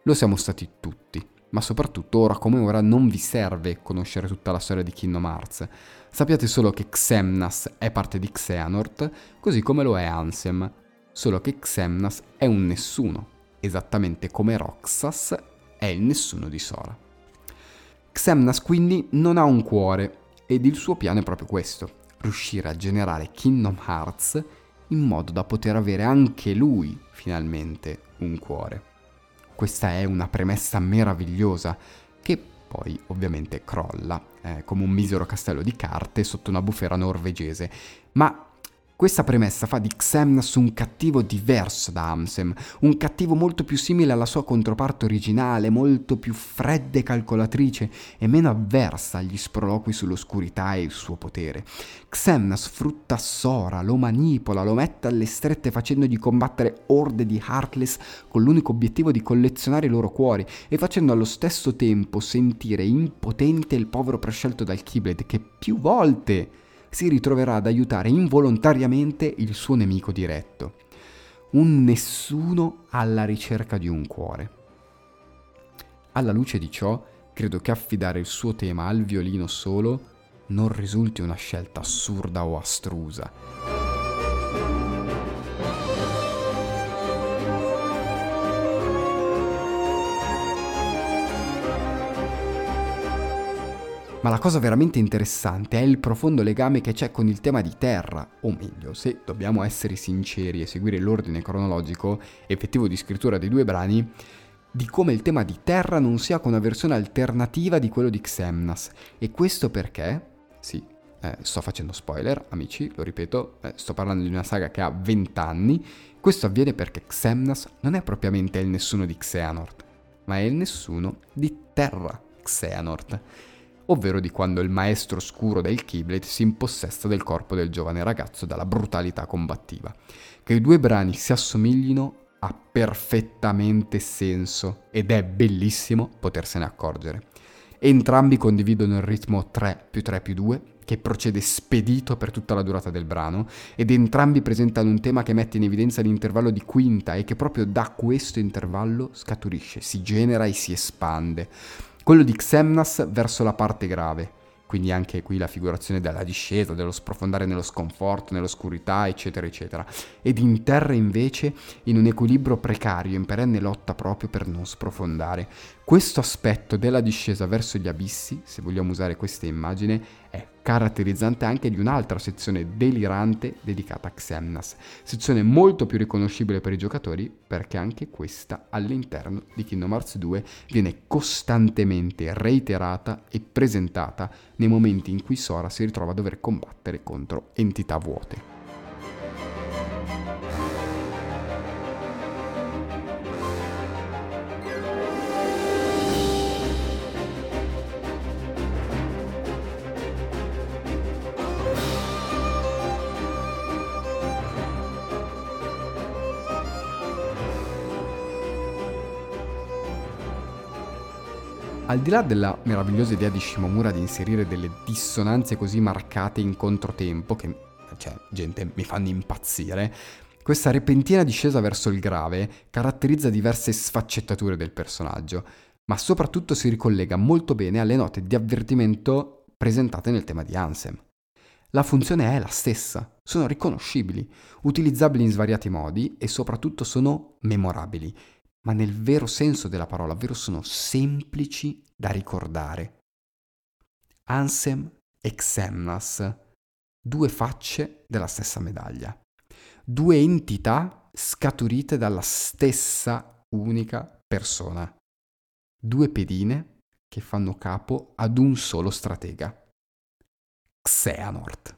Lo siamo stati tutti, ma soprattutto ora come ora non vi serve conoscere tutta la storia di Kingdom Hearts. Sappiate solo che Xemnas è parte di Xehanort, così come lo è Ansem, solo che Xemnas è un nessuno, esattamente come Roxas è il nessuno di Sora. Xemnas quindi non ha un cuore ed il suo piano è proprio questo, riuscire a generare Kingdom Hearts in modo da poter avere anche lui finalmente un cuore. Questa è una premessa meravigliosa che poi ovviamente crolla eh, come un misero castello di carte sotto una bufera norvegese, ma questa premessa fa di Xemnas un cattivo diverso da Amsem, un cattivo molto più simile alla sua controparte originale, molto più fredda e calcolatrice e meno avversa agli sproloqui sull'oscurità e il suo potere. Xemnas sfrutta Sora, lo manipola, lo mette alle strette facendogli combattere orde di Heartless con l'unico obiettivo di collezionare i loro cuori e facendo allo stesso tempo sentire impotente il povero prescelto dal Keyblade che più volte si ritroverà ad aiutare involontariamente il suo nemico diretto. Un nessuno alla ricerca di un cuore. Alla luce di ciò, credo che affidare il suo tema al violino solo non risulti una scelta assurda o astrusa. Ma la cosa veramente interessante è il profondo legame che c'è con il tema di terra, o meglio, se dobbiamo essere sinceri e seguire l'ordine cronologico effettivo di scrittura dei due brani, di come il tema di terra non sia con una versione alternativa di quello di Xemnas. E questo perché, sì, eh, sto facendo spoiler, amici, lo ripeto, eh, sto parlando di una saga che ha 20 anni. Questo avviene perché Xemnas non è propriamente il nessuno di Xehanort, ma è il nessuno di Terra Xehanort ovvero di quando il maestro scuro del Keyblade si impossessa del corpo del giovane ragazzo dalla brutalità combattiva. Che i due brani si assomiglino ha perfettamente senso ed è bellissimo potersene accorgere. Entrambi condividono il ritmo 3 più 3 più 2 che procede spedito per tutta la durata del brano ed entrambi presentano un tema che mette in evidenza l'intervallo di quinta e che proprio da questo intervallo scaturisce, si genera e si espande quello di Xemnas verso la parte grave, quindi anche qui la figurazione della discesa, dello sprofondare nello sconforto, nell'oscurità, eccetera, eccetera. Ed in terra invece in un equilibrio precario, in perenne lotta proprio per non sprofondare. Questo aspetto della discesa verso gli abissi, se vogliamo usare questa immagine, è caratterizzante anche di un'altra sezione delirante dedicata a Xemnas, sezione molto più riconoscibile per i giocatori perché anche questa all'interno di Kingdom Hearts 2 viene costantemente reiterata e presentata nei momenti in cui Sora si ritrova a dover combattere contro entità vuote. Al di là della meravigliosa idea di Shimomura di inserire delle dissonanze così marcate in controtempo, che, cioè, gente, mi fanno impazzire, questa repentina discesa verso il grave caratterizza diverse sfaccettature del personaggio, ma soprattutto si ricollega molto bene alle note di avvertimento presentate nel tema di Ansem. La funzione è la stessa, sono riconoscibili, utilizzabili in svariati modi e soprattutto sono memorabili ma nel vero senso della parola, ovvero sono semplici da ricordare. Ansem e Xemnas, due facce della stessa medaglia, due entità scaturite dalla stessa unica persona, due pedine che fanno capo ad un solo stratega, Xehanort.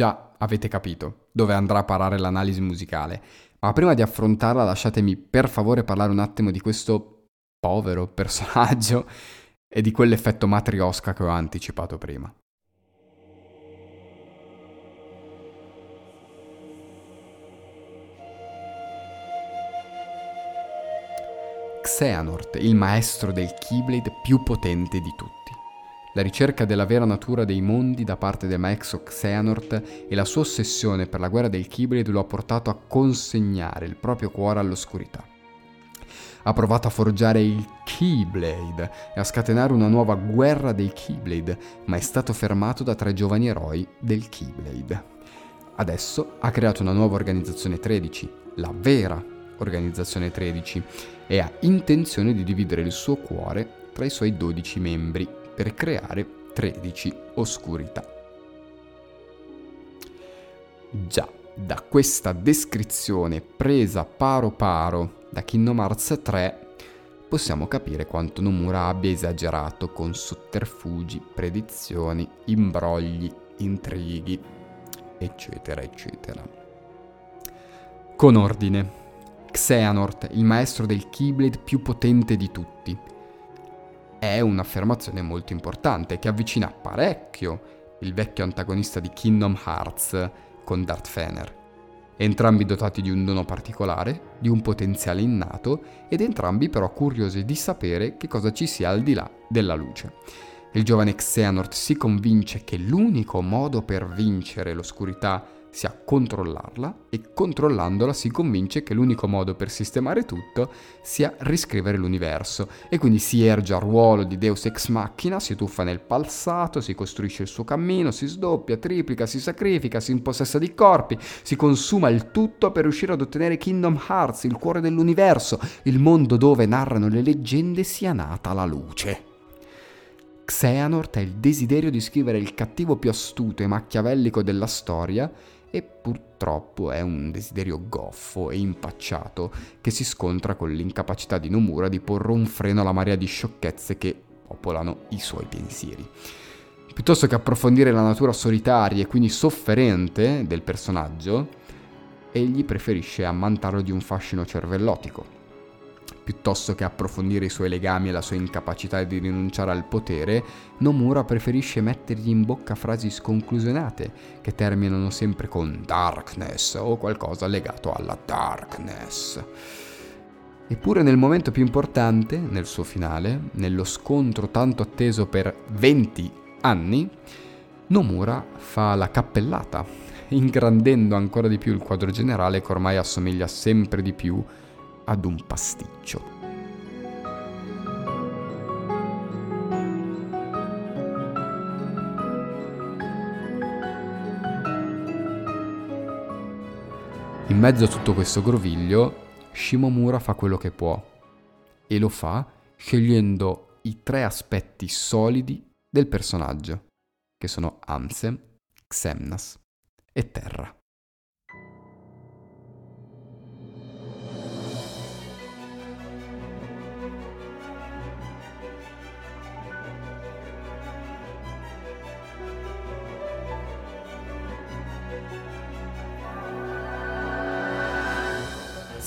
Già, avete capito dove andrà a parare l'analisi musicale, ma prima di affrontarla lasciatemi per favore parlare un attimo di questo povero personaggio e di quell'effetto matriosca che ho anticipato prima. Xehanort, il maestro del Keyblade più potente di tutti. La ricerca della vera natura dei mondi da parte del maestro Xehanort e la sua ossessione per la guerra del Keyblade lo ha portato a consegnare il proprio cuore all'oscurità. Ha provato a forgiare il Keyblade e a scatenare una nuova guerra dei Keyblade, ma è stato fermato da tre giovani eroi del Keyblade. Adesso ha creato una nuova organizzazione 13, la vera organizzazione 13, e ha intenzione di dividere il suo cuore tra i suoi 12 membri per creare 13 oscurità. Già, da questa descrizione presa paro paro da Kingdom Hearts 3 possiamo capire quanto Nomura abbia esagerato con sotterfugi, predizioni, imbrogli, intrighi, eccetera, eccetera. Con ordine. Xehanort, il maestro del Keyblade più potente di tutti, è un'affermazione molto importante che avvicina parecchio il vecchio antagonista di Kingdom Hearts con Darth Fener. Entrambi dotati di un dono particolare, di un potenziale innato ed entrambi però curiosi di sapere che cosa ci sia al di là della luce. Il giovane Xehanort si convince che l'unico modo per vincere l'oscurità sia controllarla e controllandola si convince che l'unico modo per sistemare tutto sia riscrivere l'universo e quindi si erge al ruolo di Deus ex machina, si tuffa nel passato, si costruisce il suo cammino, si sdoppia, triplica, si sacrifica, si impossessa di corpi, si consuma il tutto per riuscire ad ottenere Kingdom Hearts, il cuore dell'universo, il mondo dove narrano le leggende sia nata la luce. Xehanort ha il desiderio di scrivere il cattivo più astuto e macchiavellico della storia e purtroppo è un desiderio goffo e impacciato che si scontra con l'incapacità di Nomura di porre un freno alla marea di sciocchezze che popolano i suoi pensieri. Piuttosto che approfondire la natura solitaria e quindi sofferente del personaggio, egli preferisce ammantarlo di un fascino cervellotico, Piuttosto che approfondire i suoi legami e la sua incapacità di rinunciare al potere, Nomura preferisce mettergli in bocca frasi sconclusionate che terminano sempre con darkness o qualcosa legato alla darkness. Eppure nel momento più importante, nel suo finale, nello scontro tanto atteso per 20 anni, Nomura fa la cappellata, ingrandendo ancora di più il quadro generale che ormai assomiglia sempre di più ad un pasticcio. In mezzo a tutto questo groviglio, Shimomura fa quello che può e lo fa scegliendo i tre aspetti solidi del personaggio, che sono Ansem, Xemnas e Terra.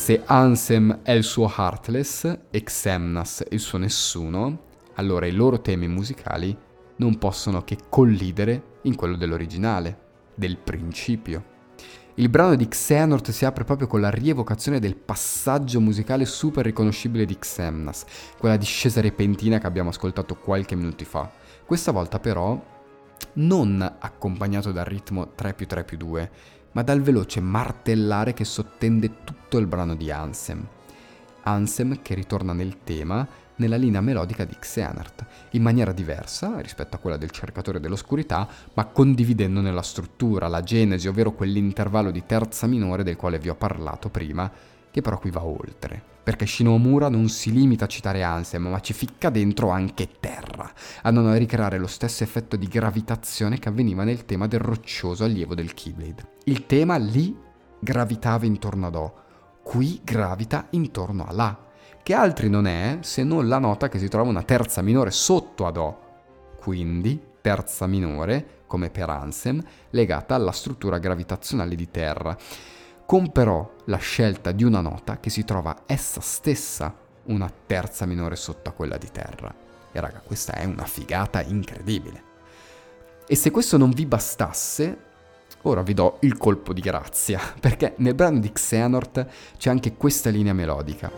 Se Ansem è il suo Heartless e Xemnas il suo Nessuno, allora i loro temi musicali non possono che collidere in quello dell'originale, del principio. Il brano di Xehanort si apre proprio con la rievocazione del passaggio musicale super riconoscibile di Xemnas, quella discesa repentina che abbiamo ascoltato qualche minuto fa. Questa volta però non accompagnato dal ritmo 3 più 3 più 2, ma dal veloce martellare che sottende tutto il brano di Ansem. Ansem che ritorna nel tema nella linea melodica di Xehanort, in maniera diversa rispetto a quella del cercatore dell'oscurità, ma condividendo la struttura, la genesi, ovvero quell'intervallo di terza minore del quale vi ho parlato prima, che però qui va oltre, perché Shinomura non si limita a citare Ansem, ma ci ficca dentro anche terra, andando a ricreare lo stesso effetto di gravitazione che avveniva nel tema del roccioso allievo del Keyblade. Il tema lì gravitava intorno ad O, qui gravita intorno a La, che altri non è se non la nota che si trova una terza minore sotto ad O. Quindi terza minore, come per Ansem, legata alla struttura gravitazionale di Terra con però la scelta di una nota che si trova essa stessa una terza minore sotto a quella di terra. E raga, questa è una figata incredibile. E se questo non vi bastasse, ora vi do il colpo di grazia, perché nel brano di Xehanort c'è anche questa linea melodica.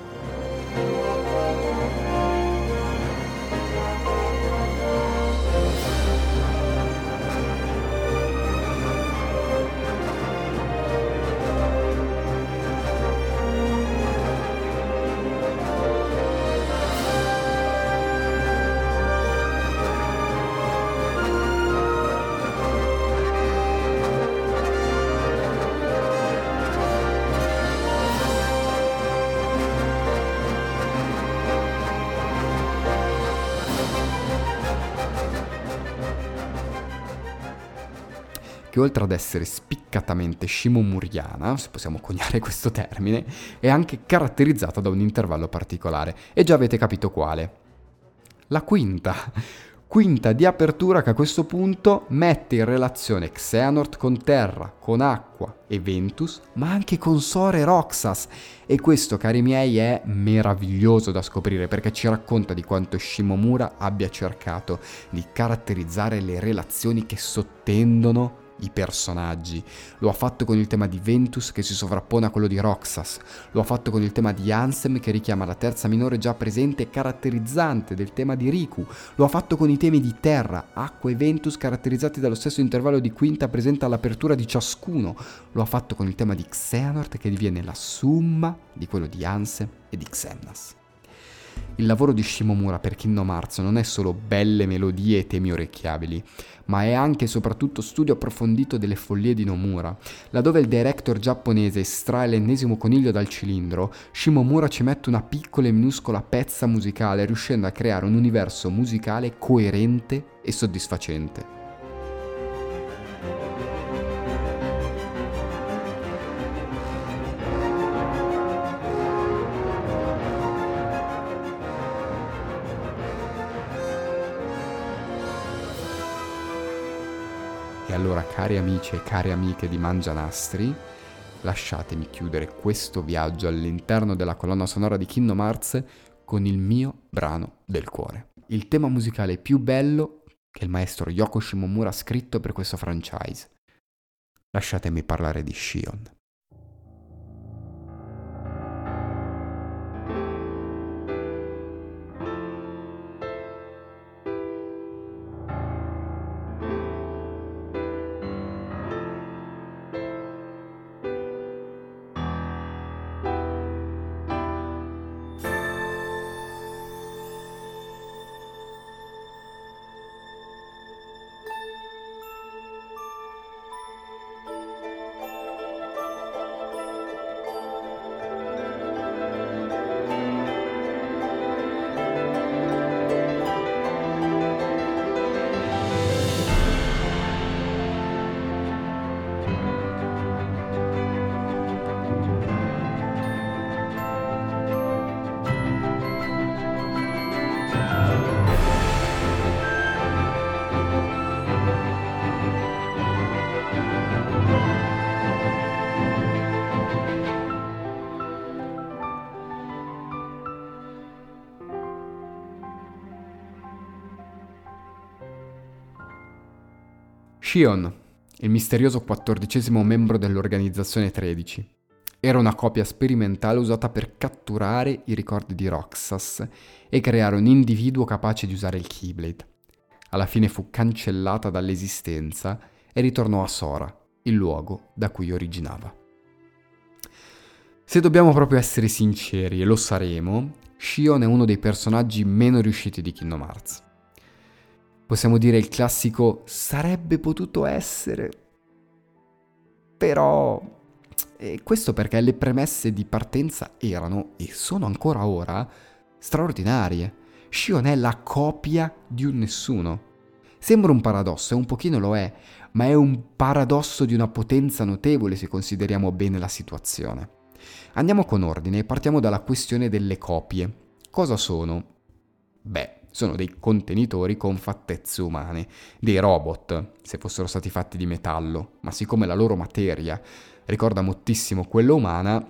Che oltre ad essere spiccatamente shimomuriana, se possiamo coniare questo termine, è anche caratterizzata da un intervallo particolare, e già avete capito quale. La quinta, Quinta di apertura che a questo punto mette in relazione Xehanort con Terra, con Acqua e Ventus, ma anche con Sora e Roxas. E questo, cari miei, è meraviglioso da scoprire perché ci racconta di quanto Shimomura abbia cercato di caratterizzare le relazioni che sottendono i personaggi. Lo ha fatto con il tema di Ventus che si sovrappone a quello di Roxas. Lo ha fatto con il tema di Ansem che richiama la terza minore già presente e caratterizzante del tema di Riku. Lo ha fatto con i temi di Terra, Acqua e Ventus caratterizzati dallo stesso intervallo di quinta presente all'apertura di ciascuno. Lo ha fatto con il tema di Xehanort che diviene la summa di quello di Ansem e di Xemnas. Il lavoro di Shimomura per Kingdom Hearts non è solo belle melodie e temi orecchiabili, ma è anche e soprattutto studio approfondito delle follie di Nomura. Laddove il director giapponese estrae l'ennesimo coniglio dal cilindro, Shimomura ci mette una piccola e minuscola pezza musicale, riuscendo a creare un universo musicale coerente e soddisfacente. Allora, cari amici e care amiche di Mangianastri, lasciatemi chiudere questo viaggio all'interno della colonna sonora di Kingdom Hearts con il mio brano del cuore. Il tema musicale più bello che il maestro Yoko Shimomura ha scritto per questo franchise. Lasciatemi parlare di Shion. Shion, il misterioso quattordicesimo membro dell'Organizzazione 13. Era una copia sperimentale usata per catturare i ricordi di Roxas e creare un individuo capace di usare il Keyblade. Alla fine fu cancellata dall'esistenza e ritornò a Sora, il luogo da cui originava. Se dobbiamo proprio essere sinceri, e lo saremo, Shion è uno dei personaggi meno riusciti di Kingdom Hearts possiamo dire il classico sarebbe potuto essere. Però e questo perché le premesse di partenza erano, e sono ancora ora, straordinarie. Shion è la copia di un nessuno. Sembra un paradosso, e un pochino lo è, ma è un paradosso di una potenza notevole se consideriamo bene la situazione. Andiamo con ordine e partiamo dalla questione delle copie. Cosa sono? Beh, sono dei contenitori con fattezze umane, dei robot, se fossero stati fatti di metallo, ma siccome la loro materia ricorda moltissimo quella umana,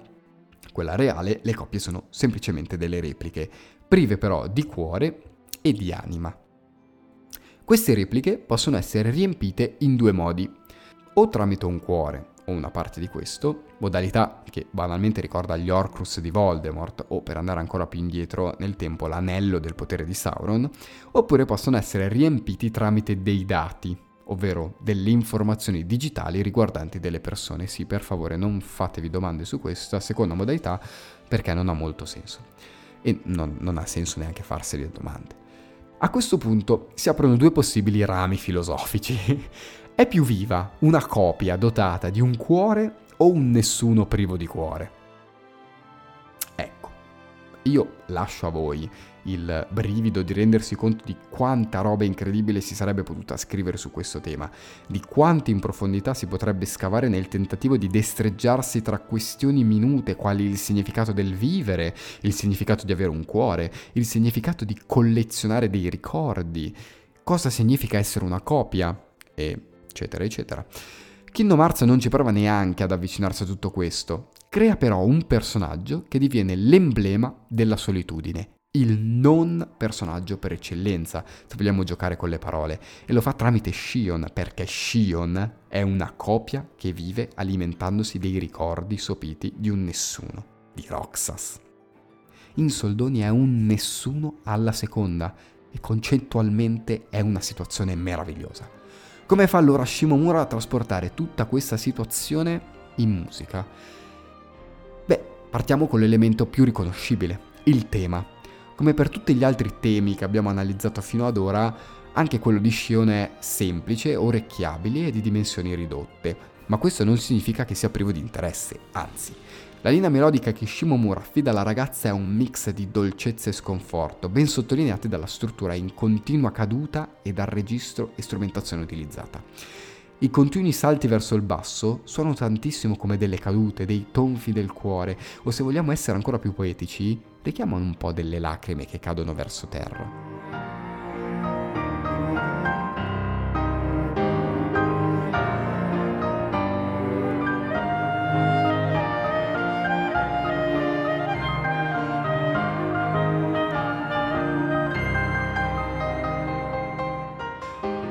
quella reale, le coppie sono semplicemente delle repliche, prive però di cuore e di anima. Queste repliche possono essere riempite in due modi, o tramite un cuore, o una parte di questo, modalità che banalmente ricorda gli Horcrux di Voldemort o per andare ancora più indietro nel tempo l'anello del potere di Sauron, oppure possono essere riempiti tramite dei dati, ovvero delle informazioni digitali riguardanti delle persone. Sì, per favore non fatevi domande su questa seconda modalità perché non ha molto senso e non, non ha senso neanche farseli domande. A questo punto si aprono due possibili rami filosofici. È più viva una copia dotata di un cuore o un nessuno privo di cuore? Ecco, io lascio a voi il brivido di rendersi conto di quanta roba incredibile si sarebbe potuta scrivere su questo tema, di quanto in profondità si potrebbe scavare nel tentativo di destreggiarsi tra questioni minute quali il significato del vivere, il significato di avere un cuore, il significato di collezionare dei ricordi, cosa significa essere una copia, eccetera, eccetera. Kingdom Hearts non ci prova neanche ad avvicinarsi a tutto questo, crea però un personaggio che diviene l'emblema della solitudine, il non personaggio per eccellenza, se vogliamo giocare con le parole, e lo fa tramite Shion, perché Shion è una copia che vive alimentandosi dei ricordi sopiti di un nessuno, di Roxas. In soldoni è un nessuno alla seconda e concettualmente è una situazione meravigliosa. Come fa allora Shimomura a trasportare tutta questa situazione in musica? Beh, partiamo con l'elemento più riconoscibile, il tema. Come per tutti gli altri temi che abbiamo analizzato fino ad ora, anche quello di Shion è semplice, orecchiabile e di dimensioni ridotte, ma questo non significa che sia privo di interesse, anzi. La linea melodica che Shimomura affida alla ragazza è un mix di dolcezza e sconforto, ben sottolineati dalla struttura in continua caduta e dal registro e strumentazione utilizzata. I continui salti verso il basso suonano tantissimo come delle cadute, dei tonfi del cuore, o se vogliamo essere ancora più poetici, richiamano un po' delle lacrime che cadono verso terra.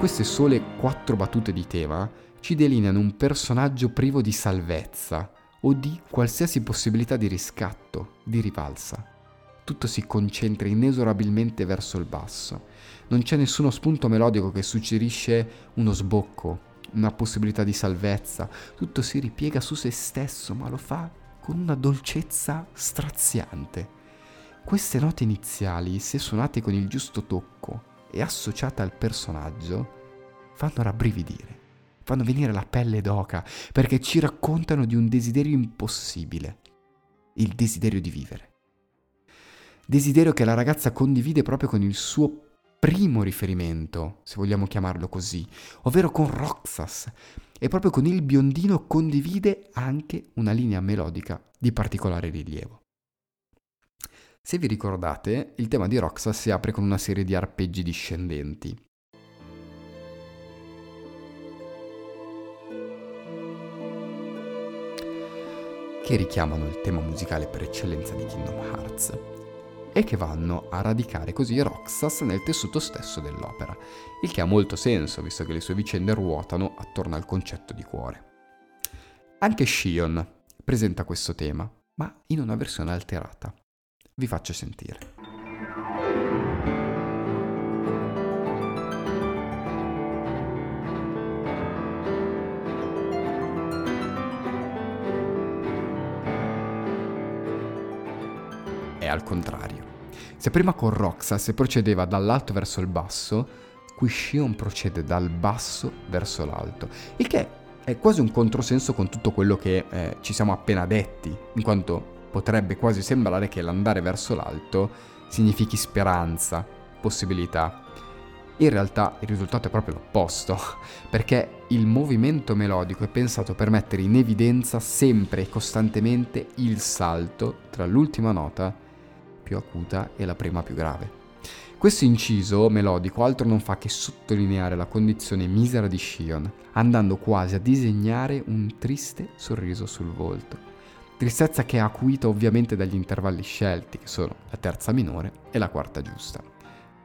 Queste sole quattro battute di tema ci delineano un personaggio privo di salvezza o di qualsiasi possibilità di riscatto, di rivalsa. Tutto si concentra inesorabilmente verso il basso. Non c'è nessuno spunto melodico che suggerisce uno sbocco, una possibilità di salvezza. Tutto si ripiega su se stesso, ma lo fa con una dolcezza straziante. Queste note iniziali, se suonate con il giusto tocco e associate al personaggio, fanno rabbrividire, fanno venire la pelle d'oca, perché ci raccontano di un desiderio impossibile, il desiderio di vivere. Desiderio che la ragazza condivide proprio con il suo primo riferimento, se vogliamo chiamarlo così, ovvero con Roxas, e proprio con il biondino condivide anche una linea melodica di particolare rilievo. Se vi ricordate, il tema di Roxas si apre con una serie di arpeggi discendenti, che richiamano il tema musicale per eccellenza di Kingdom Hearts e che vanno a radicare così Roxas nel tessuto stesso dell'opera, il che ha molto senso visto che le sue vicende ruotano attorno al concetto di cuore. Anche Shion presenta questo tema, ma in una versione alterata. Vi faccio sentire. è al contrario. Se prima con Roxas procedeva dall'alto verso il basso, qui Shion procede dal basso verso l'alto, il che è quasi un controsenso con tutto quello che eh, ci siamo appena detti, in quanto potrebbe quasi sembrare che l'andare verso l'alto significhi speranza, possibilità. In realtà il risultato è proprio l'opposto, perché il movimento melodico è pensato per mettere in evidenza sempre e costantemente il salto tra l'ultima nota più acuta e la prima più grave. Questo inciso melodico altro non fa che sottolineare la condizione misera di Shion, andando quasi a disegnare un triste sorriso sul volto. Tristezza che è acuita ovviamente dagli intervalli scelti, che sono la terza minore e la quarta giusta.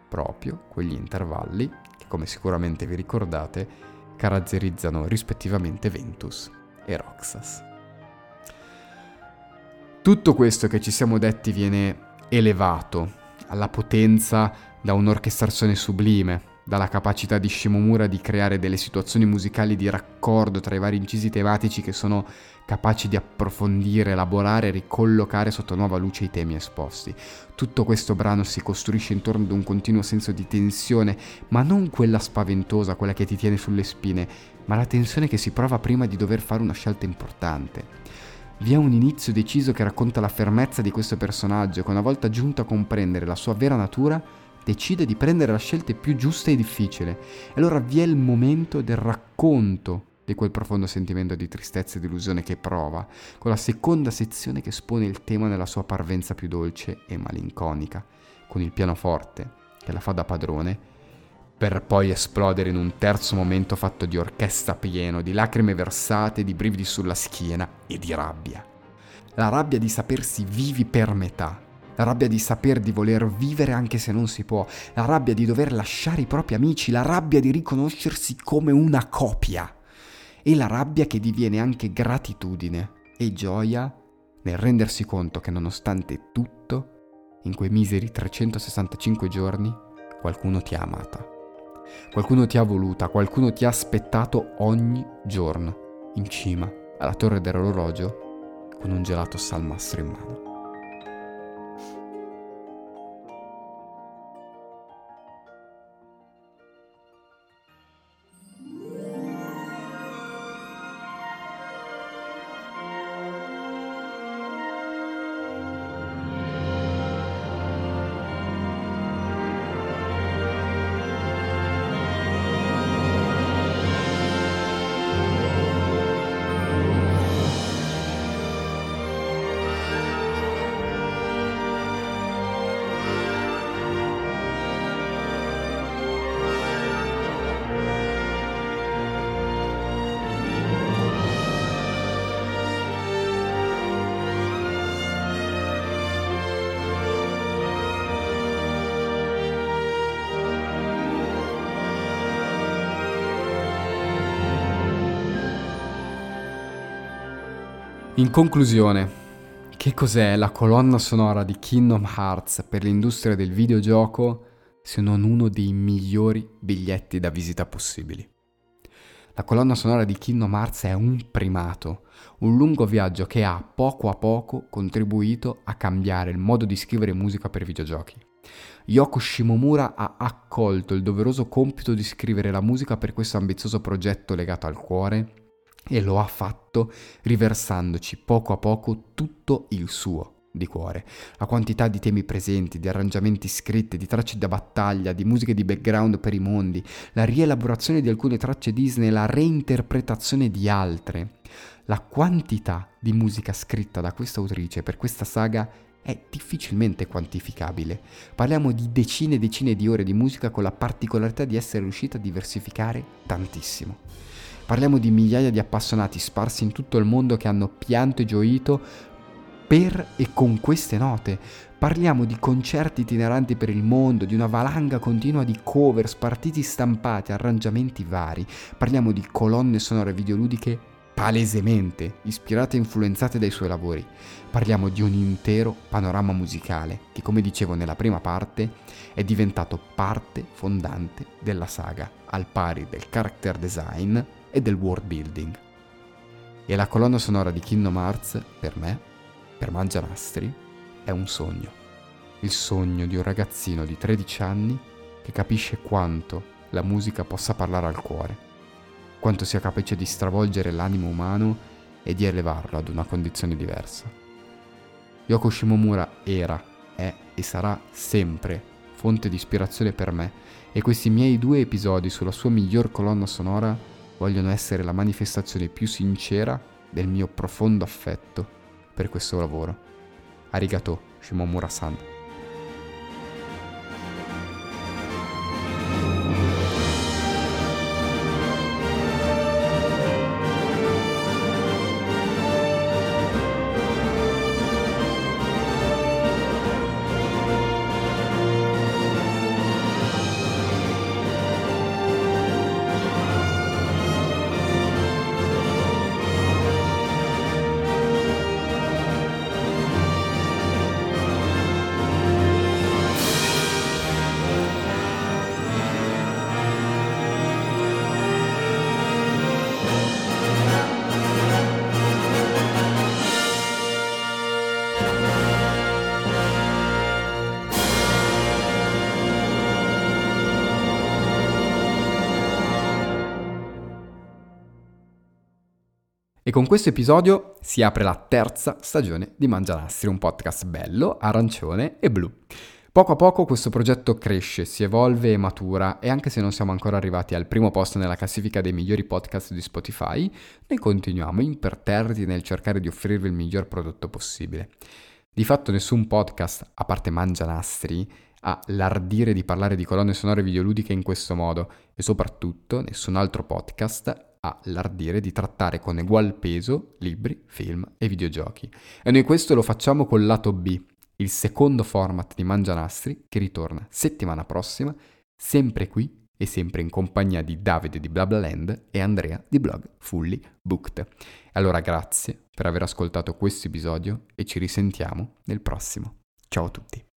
Proprio quegli intervalli che, come sicuramente vi ricordate, caratterizzano rispettivamente Ventus e Roxas. Tutto questo che ci siamo detti viene elevato, alla potenza da un'orchestrazione sublime, dalla capacità di Shimomura di creare delle situazioni musicali di raccordo tra i vari incisi tematici che sono capaci di approfondire, elaborare e ricollocare sotto nuova luce i temi esposti. Tutto questo brano si costruisce intorno ad un continuo senso di tensione, ma non quella spaventosa, quella che ti tiene sulle spine, ma la tensione che si prova prima di dover fare una scelta importante. Vi è un inizio deciso che racconta la fermezza di questo personaggio che una volta giunto a comprendere la sua vera natura decide di prendere la scelta più giusta e difficile. E allora vi è il momento del racconto di quel profondo sentimento di tristezza e delusione che prova, con la seconda sezione che espone il tema nella sua parvenza più dolce e malinconica, con il pianoforte che la fa da padrone, per poi esplodere in un terzo momento fatto di orchestra pieno, di lacrime versate, di brividi sulla schiena e di rabbia. La rabbia di sapersi vivi per metà, la rabbia di saper di voler vivere anche se non si può, la rabbia di dover lasciare i propri amici, la rabbia di riconoscersi come una copia e la rabbia che diviene anche gratitudine e gioia nel rendersi conto che nonostante tutto, in quei miseri 365 giorni, qualcuno ti ha amata. Qualcuno ti ha voluta, qualcuno ti ha aspettato ogni giorno, in cima alla torre dell'orologio, con un gelato salmastro in mano. In conclusione, che cos'è la colonna sonora di Kingdom Hearts per l'industria del videogioco se non uno dei migliori biglietti da visita possibili? La colonna sonora di Kingdom Hearts è un primato, un lungo viaggio che ha poco a poco contribuito a cambiare il modo di scrivere musica per videogiochi. Yoko Shimomura ha accolto il doveroso compito di scrivere la musica per questo ambizioso progetto legato al cuore e lo ha fatto riversandoci poco a poco tutto il suo di cuore. La quantità di temi presenti, di arrangiamenti scritti, di tracce da battaglia, di musiche di background per i mondi, la rielaborazione di alcune tracce Disney, la reinterpretazione di altre. La quantità di musica scritta da questa autrice per questa saga è difficilmente quantificabile. Parliamo di decine e decine di ore di musica con la particolarità di essere riuscita a diversificare tantissimo. Parliamo di migliaia di appassionati sparsi in tutto il mondo che hanno pianto e gioito per e con queste note. Parliamo di concerti itineranti per il mondo, di una valanga continua di cover, spartiti stampati, arrangiamenti vari. Parliamo di colonne sonore videoludiche palesemente ispirate e influenzate dai suoi lavori. Parliamo di un intero panorama musicale che, come dicevo nella prima parte, è diventato parte fondante della saga, al pari del character design, e del world building. E la colonna sonora di Kingdom Hearts, per me, per Mangianastri, è un sogno. Il sogno di un ragazzino di 13 anni che capisce quanto la musica possa parlare al cuore, quanto sia capace di stravolgere l'animo umano e di elevarlo ad una condizione diversa. Yoko Shimomura era, è e sarà sempre fonte di ispirazione per me e questi miei due episodi sulla sua miglior colonna sonora vogliono essere la manifestazione più sincera del mio profondo affetto per questo lavoro. Arigato, Shimomura-san. E con questo episodio si apre la terza stagione di Mangianastri, un podcast bello, arancione e blu. Poco a poco questo progetto cresce, si evolve e matura e anche se non siamo ancora arrivati al primo posto nella classifica dei migliori podcast di Spotify, noi continuiamo imperterriti nel cercare di offrirvi il miglior prodotto possibile. Di fatto nessun podcast, a parte Mangianastri, ha l'ardire di parlare di colonne sonore videoludiche in questo modo e soprattutto nessun altro podcast ha l'ardire di trattare con egual peso libri, film e videogiochi. E noi questo lo facciamo col lato B, il secondo format di Mangianastri che ritorna settimana prossima, sempre qui e sempre in compagnia di Davide di BlaBlaLand e Andrea di blog Fully Booked. Allora grazie per aver ascoltato questo episodio e ci risentiamo nel prossimo. Ciao a tutti.